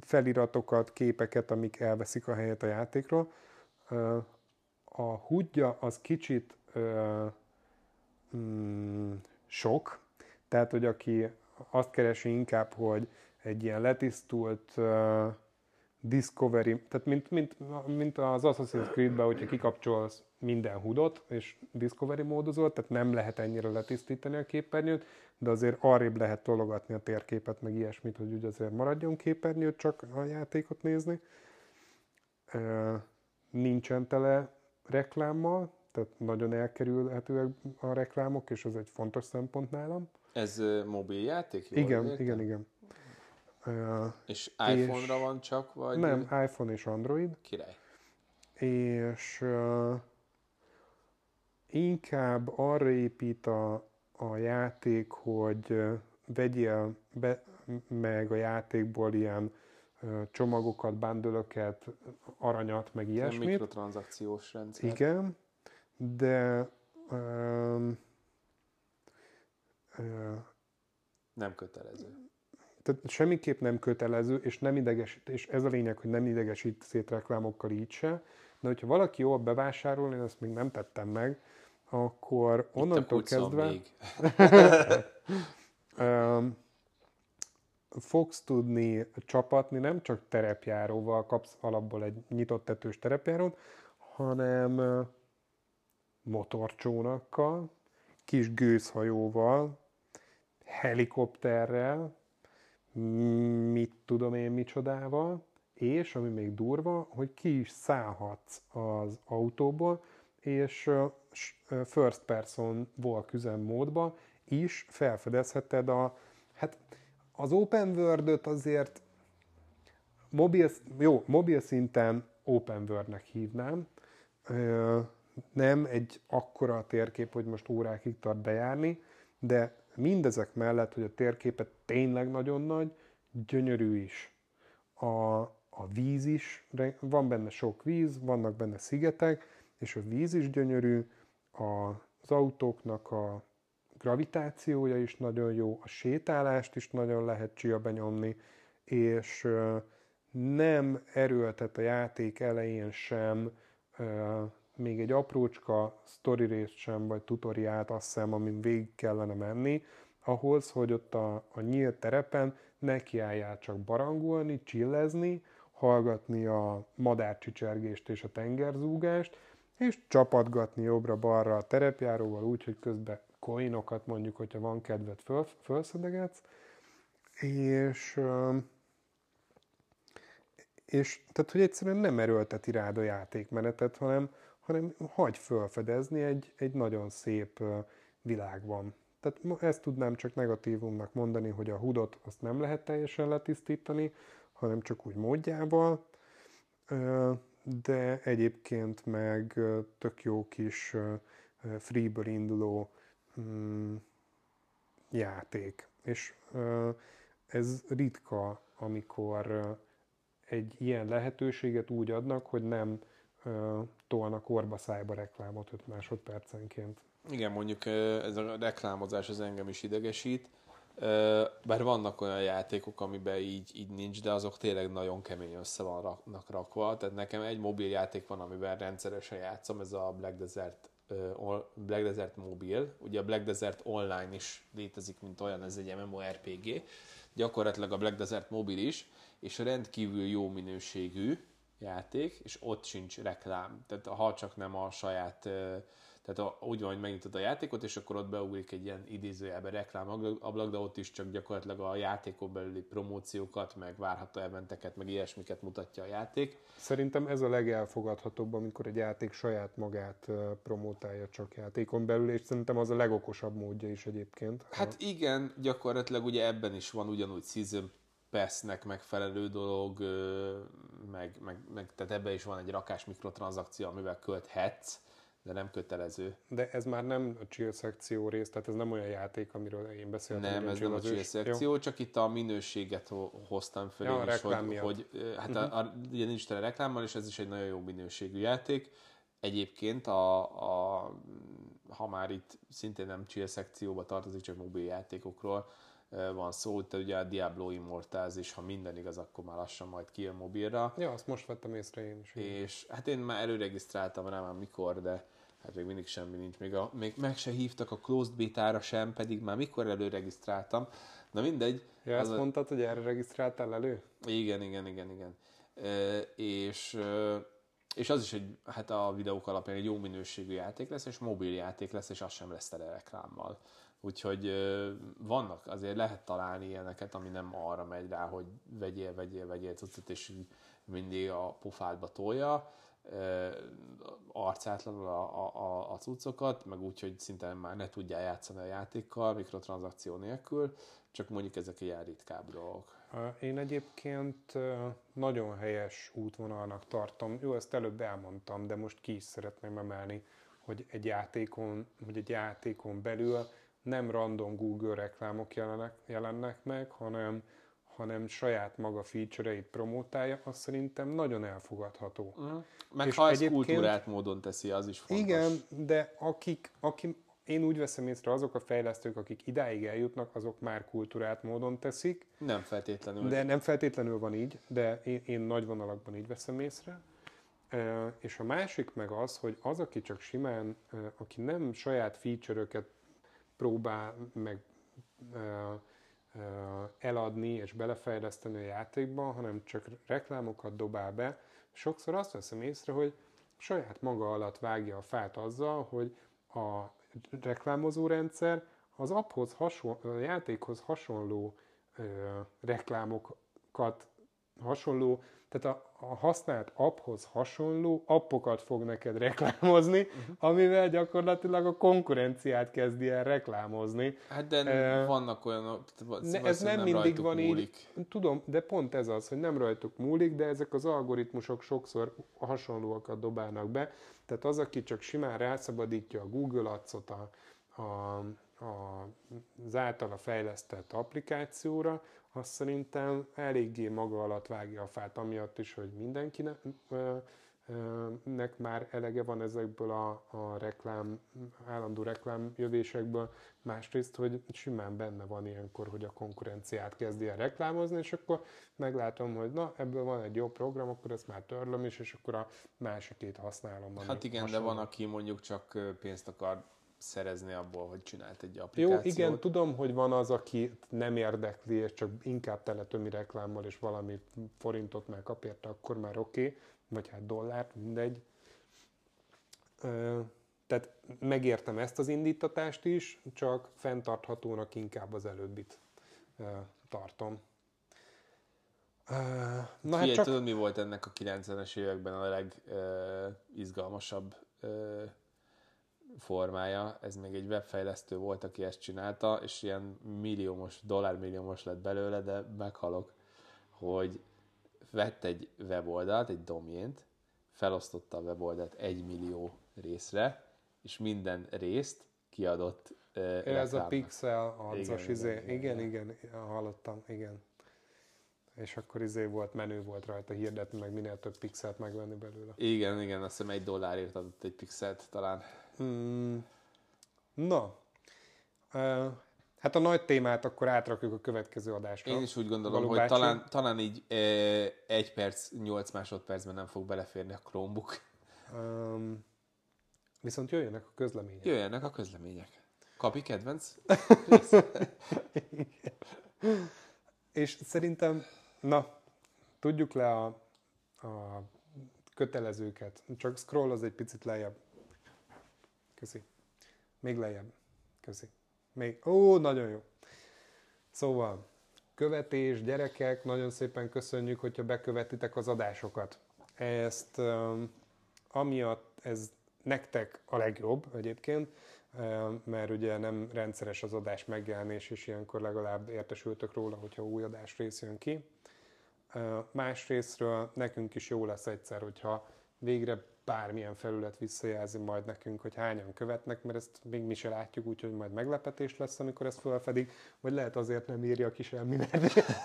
[SPEAKER 1] feliratokat, képeket, amik elveszik a helyet a játékról. A hudja az kicsit mm, sok, tehát, hogy aki azt keresi inkább, hogy egy ilyen letisztult Discovery, tehát mint, mint, mint az Assassin's Creed-ben, hogyha kikapcsolsz minden hudot, és Discovery módozol, tehát nem lehet ennyire letisztítani a képernyőt, de azért arrébb lehet tologatni a térképet, meg ilyesmit, hogy úgy azért maradjon képernyőt csak a játékot nézni. Nincsen tele reklámmal, tehát nagyon elkerülhetőek a reklámok, és ez egy fontos szempont nálam.
[SPEAKER 2] Ez mobil játék? Jól
[SPEAKER 1] Igen,
[SPEAKER 2] értem?
[SPEAKER 1] igen, igen.
[SPEAKER 2] És iPhone-ra van csak, vagy?
[SPEAKER 1] nem, iPhone és Android,
[SPEAKER 2] Király.
[SPEAKER 1] és uh, inkább arra épít a, a játék, hogy vegyél be, meg a játékból ilyen csomagokat, bándölöket, aranyat, meg
[SPEAKER 2] Ilyen
[SPEAKER 1] ilyesmit.
[SPEAKER 2] mikrotranszakciós rendszer.
[SPEAKER 1] Igen, de um, uh,
[SPEAKER 2] Nem kötelező.
[SPEAKER 1] Tehát semmiképp nem kötelező, és nem idegesít, és ez a lényeg, hogy nem idegesít szét reklámokkal így se, de hogyha valaki jól bevásárol, én ezt még nem tettem meg, akkor onnantól kezdve
[SPEAKER 2] Még.
[SPEAKER 1] fogsz tudni csapatni, nem csak terepjáróval kapsz alapból egy nyitott tetős terepjárót, hanem motorcsónakkal, kis gőzhajóval, helikopterrel, mit tudom én micsodával, és ami még durva, hogy ki is szállhatsz az autóból, és first person walk üzemmódba is felfedezheted a, hát az open world azért mobil, jó, mobil szinten open world-nek hívnám, nem egy akkora térkép, hogy most órákig tart bejárni, de mindezek mellett, hogy a térképet tényleg nagyon nagy, gyönyörű is. A, a víz is, van benne sok víz, vannak benne szigetek, és a víz is gyönyörű, az autóknak a gravitációja is nagyon jó, a sétálást is nagyon lehet csia benyomni, és nem erőltet a játék elején sem még egy aprócska story részt sem, vagy tutoriát azt hiszem, amin végig kellene menni, ahhoz, hogy ott a, a nyílt terepen nekiálljál csak barangolni, csillezni, hallgatni a madárcsicsergést és a tengerzúgást, és csapatgatni jobbra-balra a terepjáróval úgy, hogy közben coinokat mondjuk, hogyha van kedved, föl, felszedegetsz, és, és tehát, hogy egyszerűen nem erőlteti rád a játékmenetet, hanem, hanem hagy fölfedezni egy, egy nagyon szép világban. Tehát ezt tudnám csak negatívumnak mondani, hogy a hudot azt nem lehet teljesen letisztítani, hanem csak úgy módjával, de egyébként meg tök jó kis freeből induló mm, játék. És ez ritka, amikor egy ilyen lehetőséget úgy adnak, hogy nem tolnak orba szájba reklámot 5 másodpercenként.
[SPEAKER 2] Igen, mondjuk ez a reklámozás az engem is idegesít, bár vannak olyan játékok, amiben így, így nincs, de azok tényleg nagyon kemény össze vannak rakva. Tehát nekem egy mobil játék van, amiben rendszeresen játszom, ez a Black Desert, Black Desert Mobil. Ugye a Black Desert Online is létezik, mint olyan, ez egy MMORPG. Gyakorlatilag a Black Desert Mobil is, és rendkívül jó minőségű játék, és ott sincs reklám. Tehát ha csak nem a saját tehát a, úgy van, hogy megnyitod a játékot, és akkor ott beugrik egy ilyen idézőjelbe reklám ablak, de ott is csak gyakorlatilag a játékon belüli promóciókat, meg várható eventeket, meg ilyesmiket mutatja a játék.
[SPEAKER 1] Szerintem ez a legelfogadhatóbb, amikor egy játék saját magát promótálja csak játékon belül, és szerintem az a legokosabb módja is egyébként.
[SPEAKER 2] Hát igen, gyakorlatilag ugye ebben is van ugyanúgy Season Pass-nek megfelelő dolog, meg, meg, meg tehát ebben is van egy rakás mikrotranszakció, amivel költhetsz, de nem kötelező.
[SPEAKER 1] De ez már nem a chill szekció rész, tehát ez nem olyan játék, amiről én beszéltem.
[SPEAKER 2] Nem, ez nem a chill szekció, jó. csak itt a minőséget hoztam föl ja, én is, hogy, miatt. hogy hát uh-huh. a, a, ugye nincs tele reklámmal, és ez is egy nagyon jó minőségű játék. Egyébként, a, a, ha már itt szintén nem chill szekcióba tartozik, csak mobil játékokról van szó, tehát ugye a Diablo Immortals is, ha minden igaz, akkor már lassan majd kijön mobilra.
[SPEAKER 1] Ja, azt most vettem észre én is.
[SPEAKER 2] És hát én már előregisztráltam rá már mikor, de hát még mindig semmi nincs. Még, a, még meg se hívtak a closed beta sem, pedig már mikor előregisztráltam. Na mindegy.
[SPEAKER 1] Ja, ezt a... mondtad, hogy erre regisztráltál elő?
[SPEAKER 2] Igen, igen, igen, igen. E, és, és az is egy, hát a videók alapján egy jó minőségű játék lesz, és mobil játék lesz, és az sem lesz tele reklámmal. Úgyhogy vannak, azért lehet találni ilyeneket, ami nem arra megy rá, hogy vegyél, vegyél, vegyél cuccot, és mindig a pofádba tolja arcátlanul a, a, a, cuccokat, meg úgy, hogy szinte már ne tudjál játszani a játékkal, mikrotranszakció nélkül, csak mondjuk ezek ilyen ritkább dolgok.
[SPEAKER 1] Én egyébként nagyon helyes útvonalnak tartom. Jó, ezt előbb elmondtam, de most ki is szeretném emelni, hogy egy játékon, hogy egy játékon belül nem random Google reklámok jelennek, jelennek meg, hanem, hanem saját maga feature-eit promotálja, az szerintem nagyon elfogadható.
[SPEAKER 2] Uh-huh. Meg és ha ez kultúrát módon teszi, az is fontos.
[SPEAKER 1] Igen, de akik, akik, én úgy veszem észre, azok a fejlesztők, akik idáig eljutnak, azok már kultúrát módon teszik.
[SPEAKER 2] Nem feltétlenül.
[SPEAKER 1] De nem feltétlenül van így, de én, én nagy vonalakban így veszem észre. És a másik meg az, hogy az, aki csak simán, aki nem saját feature-öket próbál meg eladni és belefejleszteni a játékba, hanem csak reklámokat dobál be. Sokszor azt veszem észre, hogy saját maga alatt vágja a fát azzal, hogy a reklámozó rendszer az apphoz hasonló, a játékhoz hasonló ö, reklámokat, hasonló, tehát a, a használt apphoz hasonló appokat fog neked reklámozni, uh-huh. amivel gyakorlatilag a konkurenciát kezdi el reklámozni.
[SPEAKER 2] Hát de uh, vannak olyanok,
[SPEAKER 1] ne, ez nem, nem mindig van múlik. így. Tudom, de pont ez az, hogy nem rajtuk múlik, de ezek az algoritmusok sokszor hasonlóakat dobálnak be. Tehát az, aki csak simán rászabadítja a Google Ads-ot, a a, az általa fejlesztett applikációra, azt szerintem eléggé maga alatt vágja a fát, amiatt is, hogy mindenkinek nek már elege van ezekből a, a reklám, állandó reklámjövésekből, másrészt, hogy simán benne van ilyenkor, hogy a konkurenciát kezdi el reklámozni, és akkor meglátom, hogy na, ebből van egy jó program, akkor ezt már törlöm is, és akkor a másikét használom.
[SPEAKER 2] Hát igen, hasonló. de van, aki mondjuk csak pénzt akar szerezni abból, hogy csinált egy applikációt.
[SPEAKER 1] Jó, igen, tudom, hogy van az, aki nem érdekli, és csak inkább teletömi reklámmal, és valami forintot már kap érte, akkor már oké, okay. vagy hát dollárt, mindegy. Tehát megértem ezt az indítatást is, csak fenntarthatónak inkább az előbbit tartom.
[SPEAKER 2] Na, hát csak... tudod, mi volt ennek a 90-es években a legizgalmasabb formája, ez még egy webfejlesztő volt, aki ezt csinálta, és ilyen milliómos, dollármilliómos lett belőle, de meghalok, hogy vett egy weboldalt, egy domjént, felosztotta a weboldalt egy millió részre, és minden részt kiadott uh,
[SPEAKER 1] Ez a pixel adzos, izé, igen, igen, igen, igen, hallottam, igen. És akkor izé volt, menő volt rajta hirdetni, meg minél több pixelt megvenni belőle.
[SPEAKER 2] Igen, igen, azt hiszem egy dollárért adott egy pixelt talán.
[SPEAKER 1] Hmm. Na, hát a nagy témát akkor átrakjuk a következő adásra.
[SPEAKER 2] Én is úgy gondolom, hogy talán, talán így egy perc, nyolc másodpercben nem fog beleférni a Chromebook. Um,
[SPEAKER 1] viszont jöjjenek a közlemények.
[SPEAKER 2] Jöjjenek a közlemények. Kapi kedvenc?
[SPEAKER 1] És szerintem, na, tudjuk le a, a kötelezőket. Csak scroll az egy picit lejjebb. Köszi. Még lejjebb. Köszi. Még. Ó, nagyon jó. Szóval, követés, gyerekek, nagyon szépen köszönjük, hogyha bekövetitek az adásokat. Ezt um, amiatt ez nektek a legjobb egyébként, mert ugye nem rendszeres az adás megjelenés, és ilyenkor legalább értesültök róla, hogyha új adás rész jön ki. Másrésztről nekünk is jó lesz egyszer, hogyha végre bármilyen felület visszajelzi majd nekünk, hogy hányan követnek, mert ezt még mi se látjuk, úgyhogy majd meglepetés lesz, amikor ezt felfedik, vagy lehet azért nem írja ki semmi, mert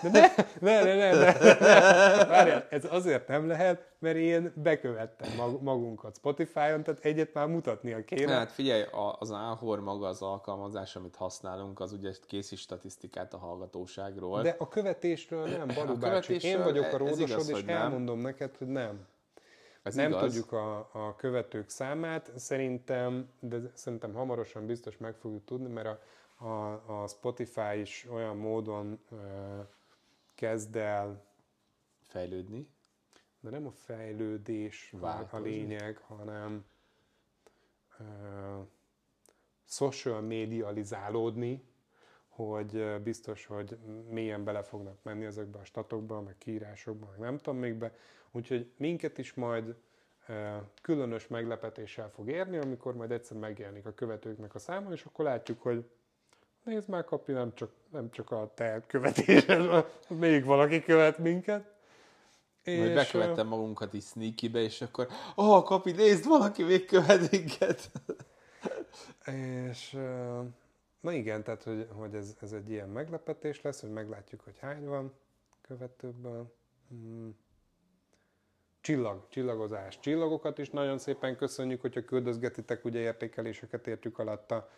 [SPEAKER 1] de ne, ne, ne, ne, ne, ne. Várjál, ez azért nem lehet, mert én bekövettem magunkat Spotify-on, tehát egyet már mutatnia kéne.
[SPEAKER 2] Hát figyelj, az Ahor maga az alkalmazás, amit használunk, az ugye készít statisztikát a hallgatóságról.
[SPEAKER 1] De a követésről nem, Balú bácsi. Én vagyok a ródosod, és elmondom neked, hogy nem. Ez nem igaz. tudjuk a, a követők számát, szerintem, de szerintem hamarosan biztos meg fogjuk tudni, mert a, a, a Spotify is olyan módon ö, kezd el
[SPEAKER 2] fejlődni.
[SPEAKER 1] De nem a fejlődés Változni. a lényeg, hanem ö, social medializálódni, hogy biztos, hogy mélyen bele fognak menni ezekbe a statokba, meg kiírásokba, meg nem tudom még be, Úgyhogy minket is majd különös meglepetéssel fog érni, amikor majd egyszer megjelenik a követőknek a száma, és akkor látjuk, hogy nézd már, Kapi, nem csak, nem csak a te követésed, még valaki követ minket.
[SPEAKER 2] Majd és bekövettem magunkat is sneaky és akkor, oh, Kapi, nézd, valaki még követ minket.
[SPEAKER 1] és na igen, tehát, hogy, hogy ez, ez egy ilyen meglepetés lesz, hogy meglátjuk, hogy hány van követőből. Hmm csillag, csillagozás. Csillagokat is nagyon szépen köszönjük, hogyha küldözgetitek, ugye értékeléseket értjük alatta.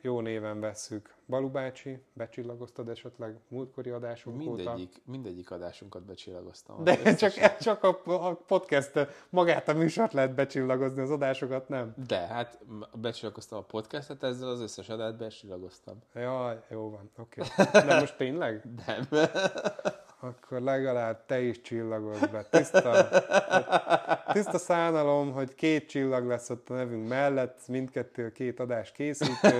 [SPEAKER 1] Jó néven vesszük. Balu bácsi, becsillagoztad esetleg múltkori adásunk
[SPEAKER 2] mindegyik,
[SPEAKER 1] óta?
[SPEAKER 2] Mindegyik adásunkat becsillagoztam.
[SPEAKER 1] De csak, csak a, a podcast, magát a műsort lehet becsillagozni, az adásokat nem?
[SPEAKER 2] De, hát becsillagoztam a podcastet, ezzel az összes adást becsillagoztam.
[SPEAKER 1] Jaj, jó van, oké. Okay. De most tényleg?
[SPEAKER 2] Nem.
[SPEAKER 1] Akkor legalább te is csillagozz be. Tiszta, tiszta szánalom, hogy két csillag lesz ott a nevünk mellett, mindkettő a két adás készítő.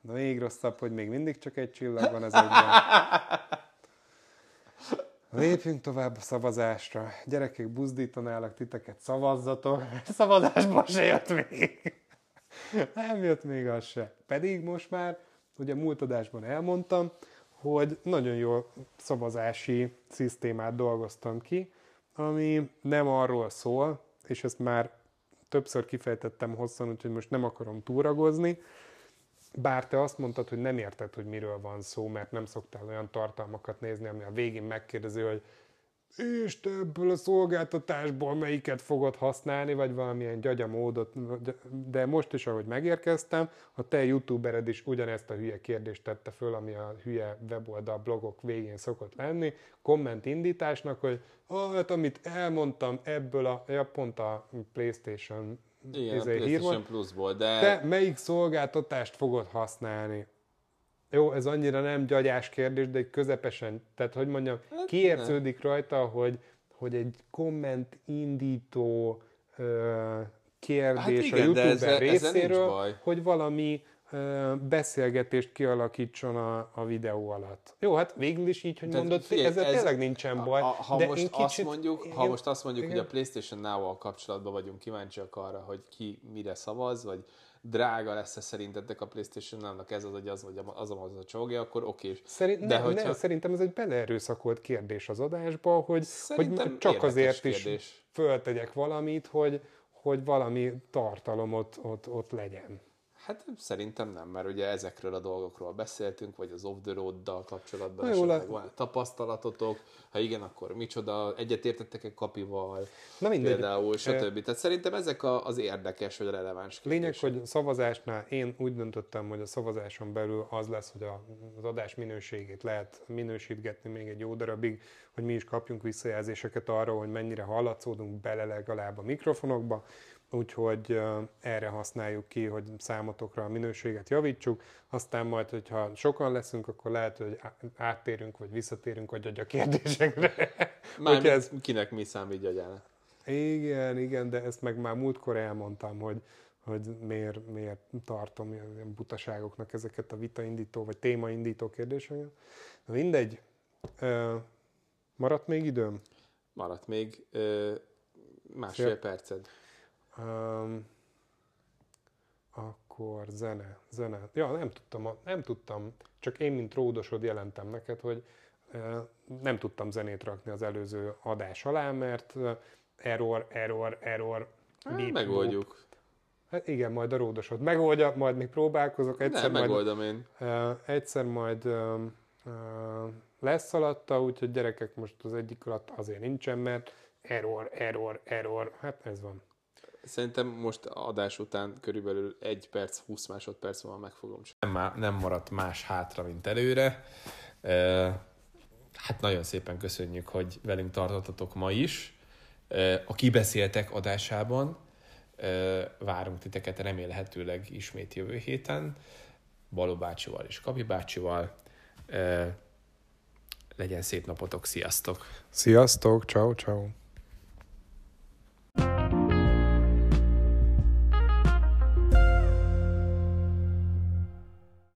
[SPEAKER 1] De még rosszabb, hogy még mindig csak egy csillag van az egyben. Lépjünk tovább a szavazásra. Gyerekek, buzdítanálak titeket, szavazzatok. Szavazásban se jött még. Nem jött még az se. Pedig most már, ugye múlt adásban elmondtam, hogy nagyon jó szavazási szisztémát dolgoztam ki, ami nem arról szól, és ezt már többször kifejtettem hosszan, úgyhogy most nem akarom túragozni, bár te azt mondtad, hogy nem érted, hogy miről van szó, mert nem szoktál olyan tartalmakat nézni, ami a végén megkérdezi, hogy és te ebből a szolgáltatásból melyiket fogod használni, vagy valamilyen gyagyamódot, de most is, ahogy megérkeztem, a te youtubered is ugyanezt a hülye kérdést tette föl, ami a hülye weboldal blogok végén szokott lenni, komment indításnak, hogy ah, hát amit elmondtam ebből a, ja, pont a Playstation
[SPEAKER 2] igen, a PlayStation Plus-ból, de...
[SPEAKER 1] Te melyik szolgáltatást fogod használni? Jó, ez annyira nem gyagyás kérdés, de egy közepesen, tehát hogy mondjam, hát kiérződik rajta, hogy, hogy egy komment indító ö, kérdés hát igen, a youtuber ezzel, részéről, ezzel hogy valami ö, beszélgetést kialakítson a, a videó alatt. Jó, hát végül is így, hogy Tehát mondod, figyelj, ezzel ez, tényleg nincsen baj. A,
[SPEAKER 2] ha, de most kicsit, azt mondjuk, igen, ha most azt mondjuk, igen. hogy a PlayStation Now-val kapcsolatban vagyunk kíváncsiak arra, hogy ki mire szavaz, vagy drága lesz-e szerintetek a Playstation annak ez az, vagy az, vagy az, az a csógja, akkor oké.
[SPEAKER 1] Szerint, De ne, hogyha... ne, szerintem ez egy beleerőszakolt kérdés az adásba, hogy, hogy csak azért kérdés. is föltegyek valamit, hogy, hogy valami tartalom ott, ott, ott legyen.
[SPEAKER 2] Hát szerintem nem, mert ugye ezekről a dolgokról beszéltünk, vagy az off the road-dal kapcsolatban Na, esetleg van tapasztalatotok, ha igen, akkor micsoda, egyetértettek-e kapival, Na mindegy. például, stb. Tehát szerintem ezek a, az érdekes, vagy releváns
[SPEAKER 1] kérdések. Lényeg, hogy szavazásnál én úgy döntöttem, hogy a szavazáson belül az lesz, hogy az adás minőségét lehet minősítgetni még egy jó darabig, hogy mi is kapjunk visszajelzéseket arra, hogy mennyire hallatszódunk bele legalább a mikrofonokba, úgyhogy erre használjuk ki, hogy számotokra a minőséget javítsuk, aztán majd, hogyha sokan leszünk, akkor lehet, hogy áttérünk, vagy visszatérünk a kérdésekre.
[SPEAKER 2] Már ez... kinek mi számít gyagyának?
[SPEAKER 1] Igen, igen, de ezt meg már múltkor elmondtam, hogy, hogy miért, miért tartom ilyen butaságoknak ezeket a vitaindító, vagy témaindító kérdéseket. Mindegy. Maradt még időm?
[SPEAKER 2] Maradt még másfél Fél... perced. Um,
[SPEAKER 1] akkor zene, zene. Ja, nem tudtam, nem tudtam, csak én, mint ródosod jelentem neked, hogy nem tudtam zenét rakni az előző adás alá, mert error, error, error.
[SPEAKER 2] Hát, beep, megoldjuk. Boop.
[SPEAKER 1] Hát igen, majd a ródosod megoldja, majd még próbálkozok.
[SPEAKER 2] Egyszer nem, majd, megoldom én.
[SPEAKER 1] Uh, egyszer majd lesz alatta, úgyhogy gyerekek most az egyik alatt azért nincsen, mert error, error, error, hát ez van.
[SPEAKER 2] Szerintem most adás után körülbelül 1 perc, 20 másodperc van meg fogom nem, nem maradt más hátra, mint előre. Hát nagyon szépen köszönjük, hogy velünk tartottatok ma is. A Kibeszéltek adásában várunk titeket remélhetőleg ismét jövő héten. Baló bácsival és Kapi bácsival. Legyen szép napotok, sziasztok!
[SPEAKER 1] Sziasztok, ciao ciao.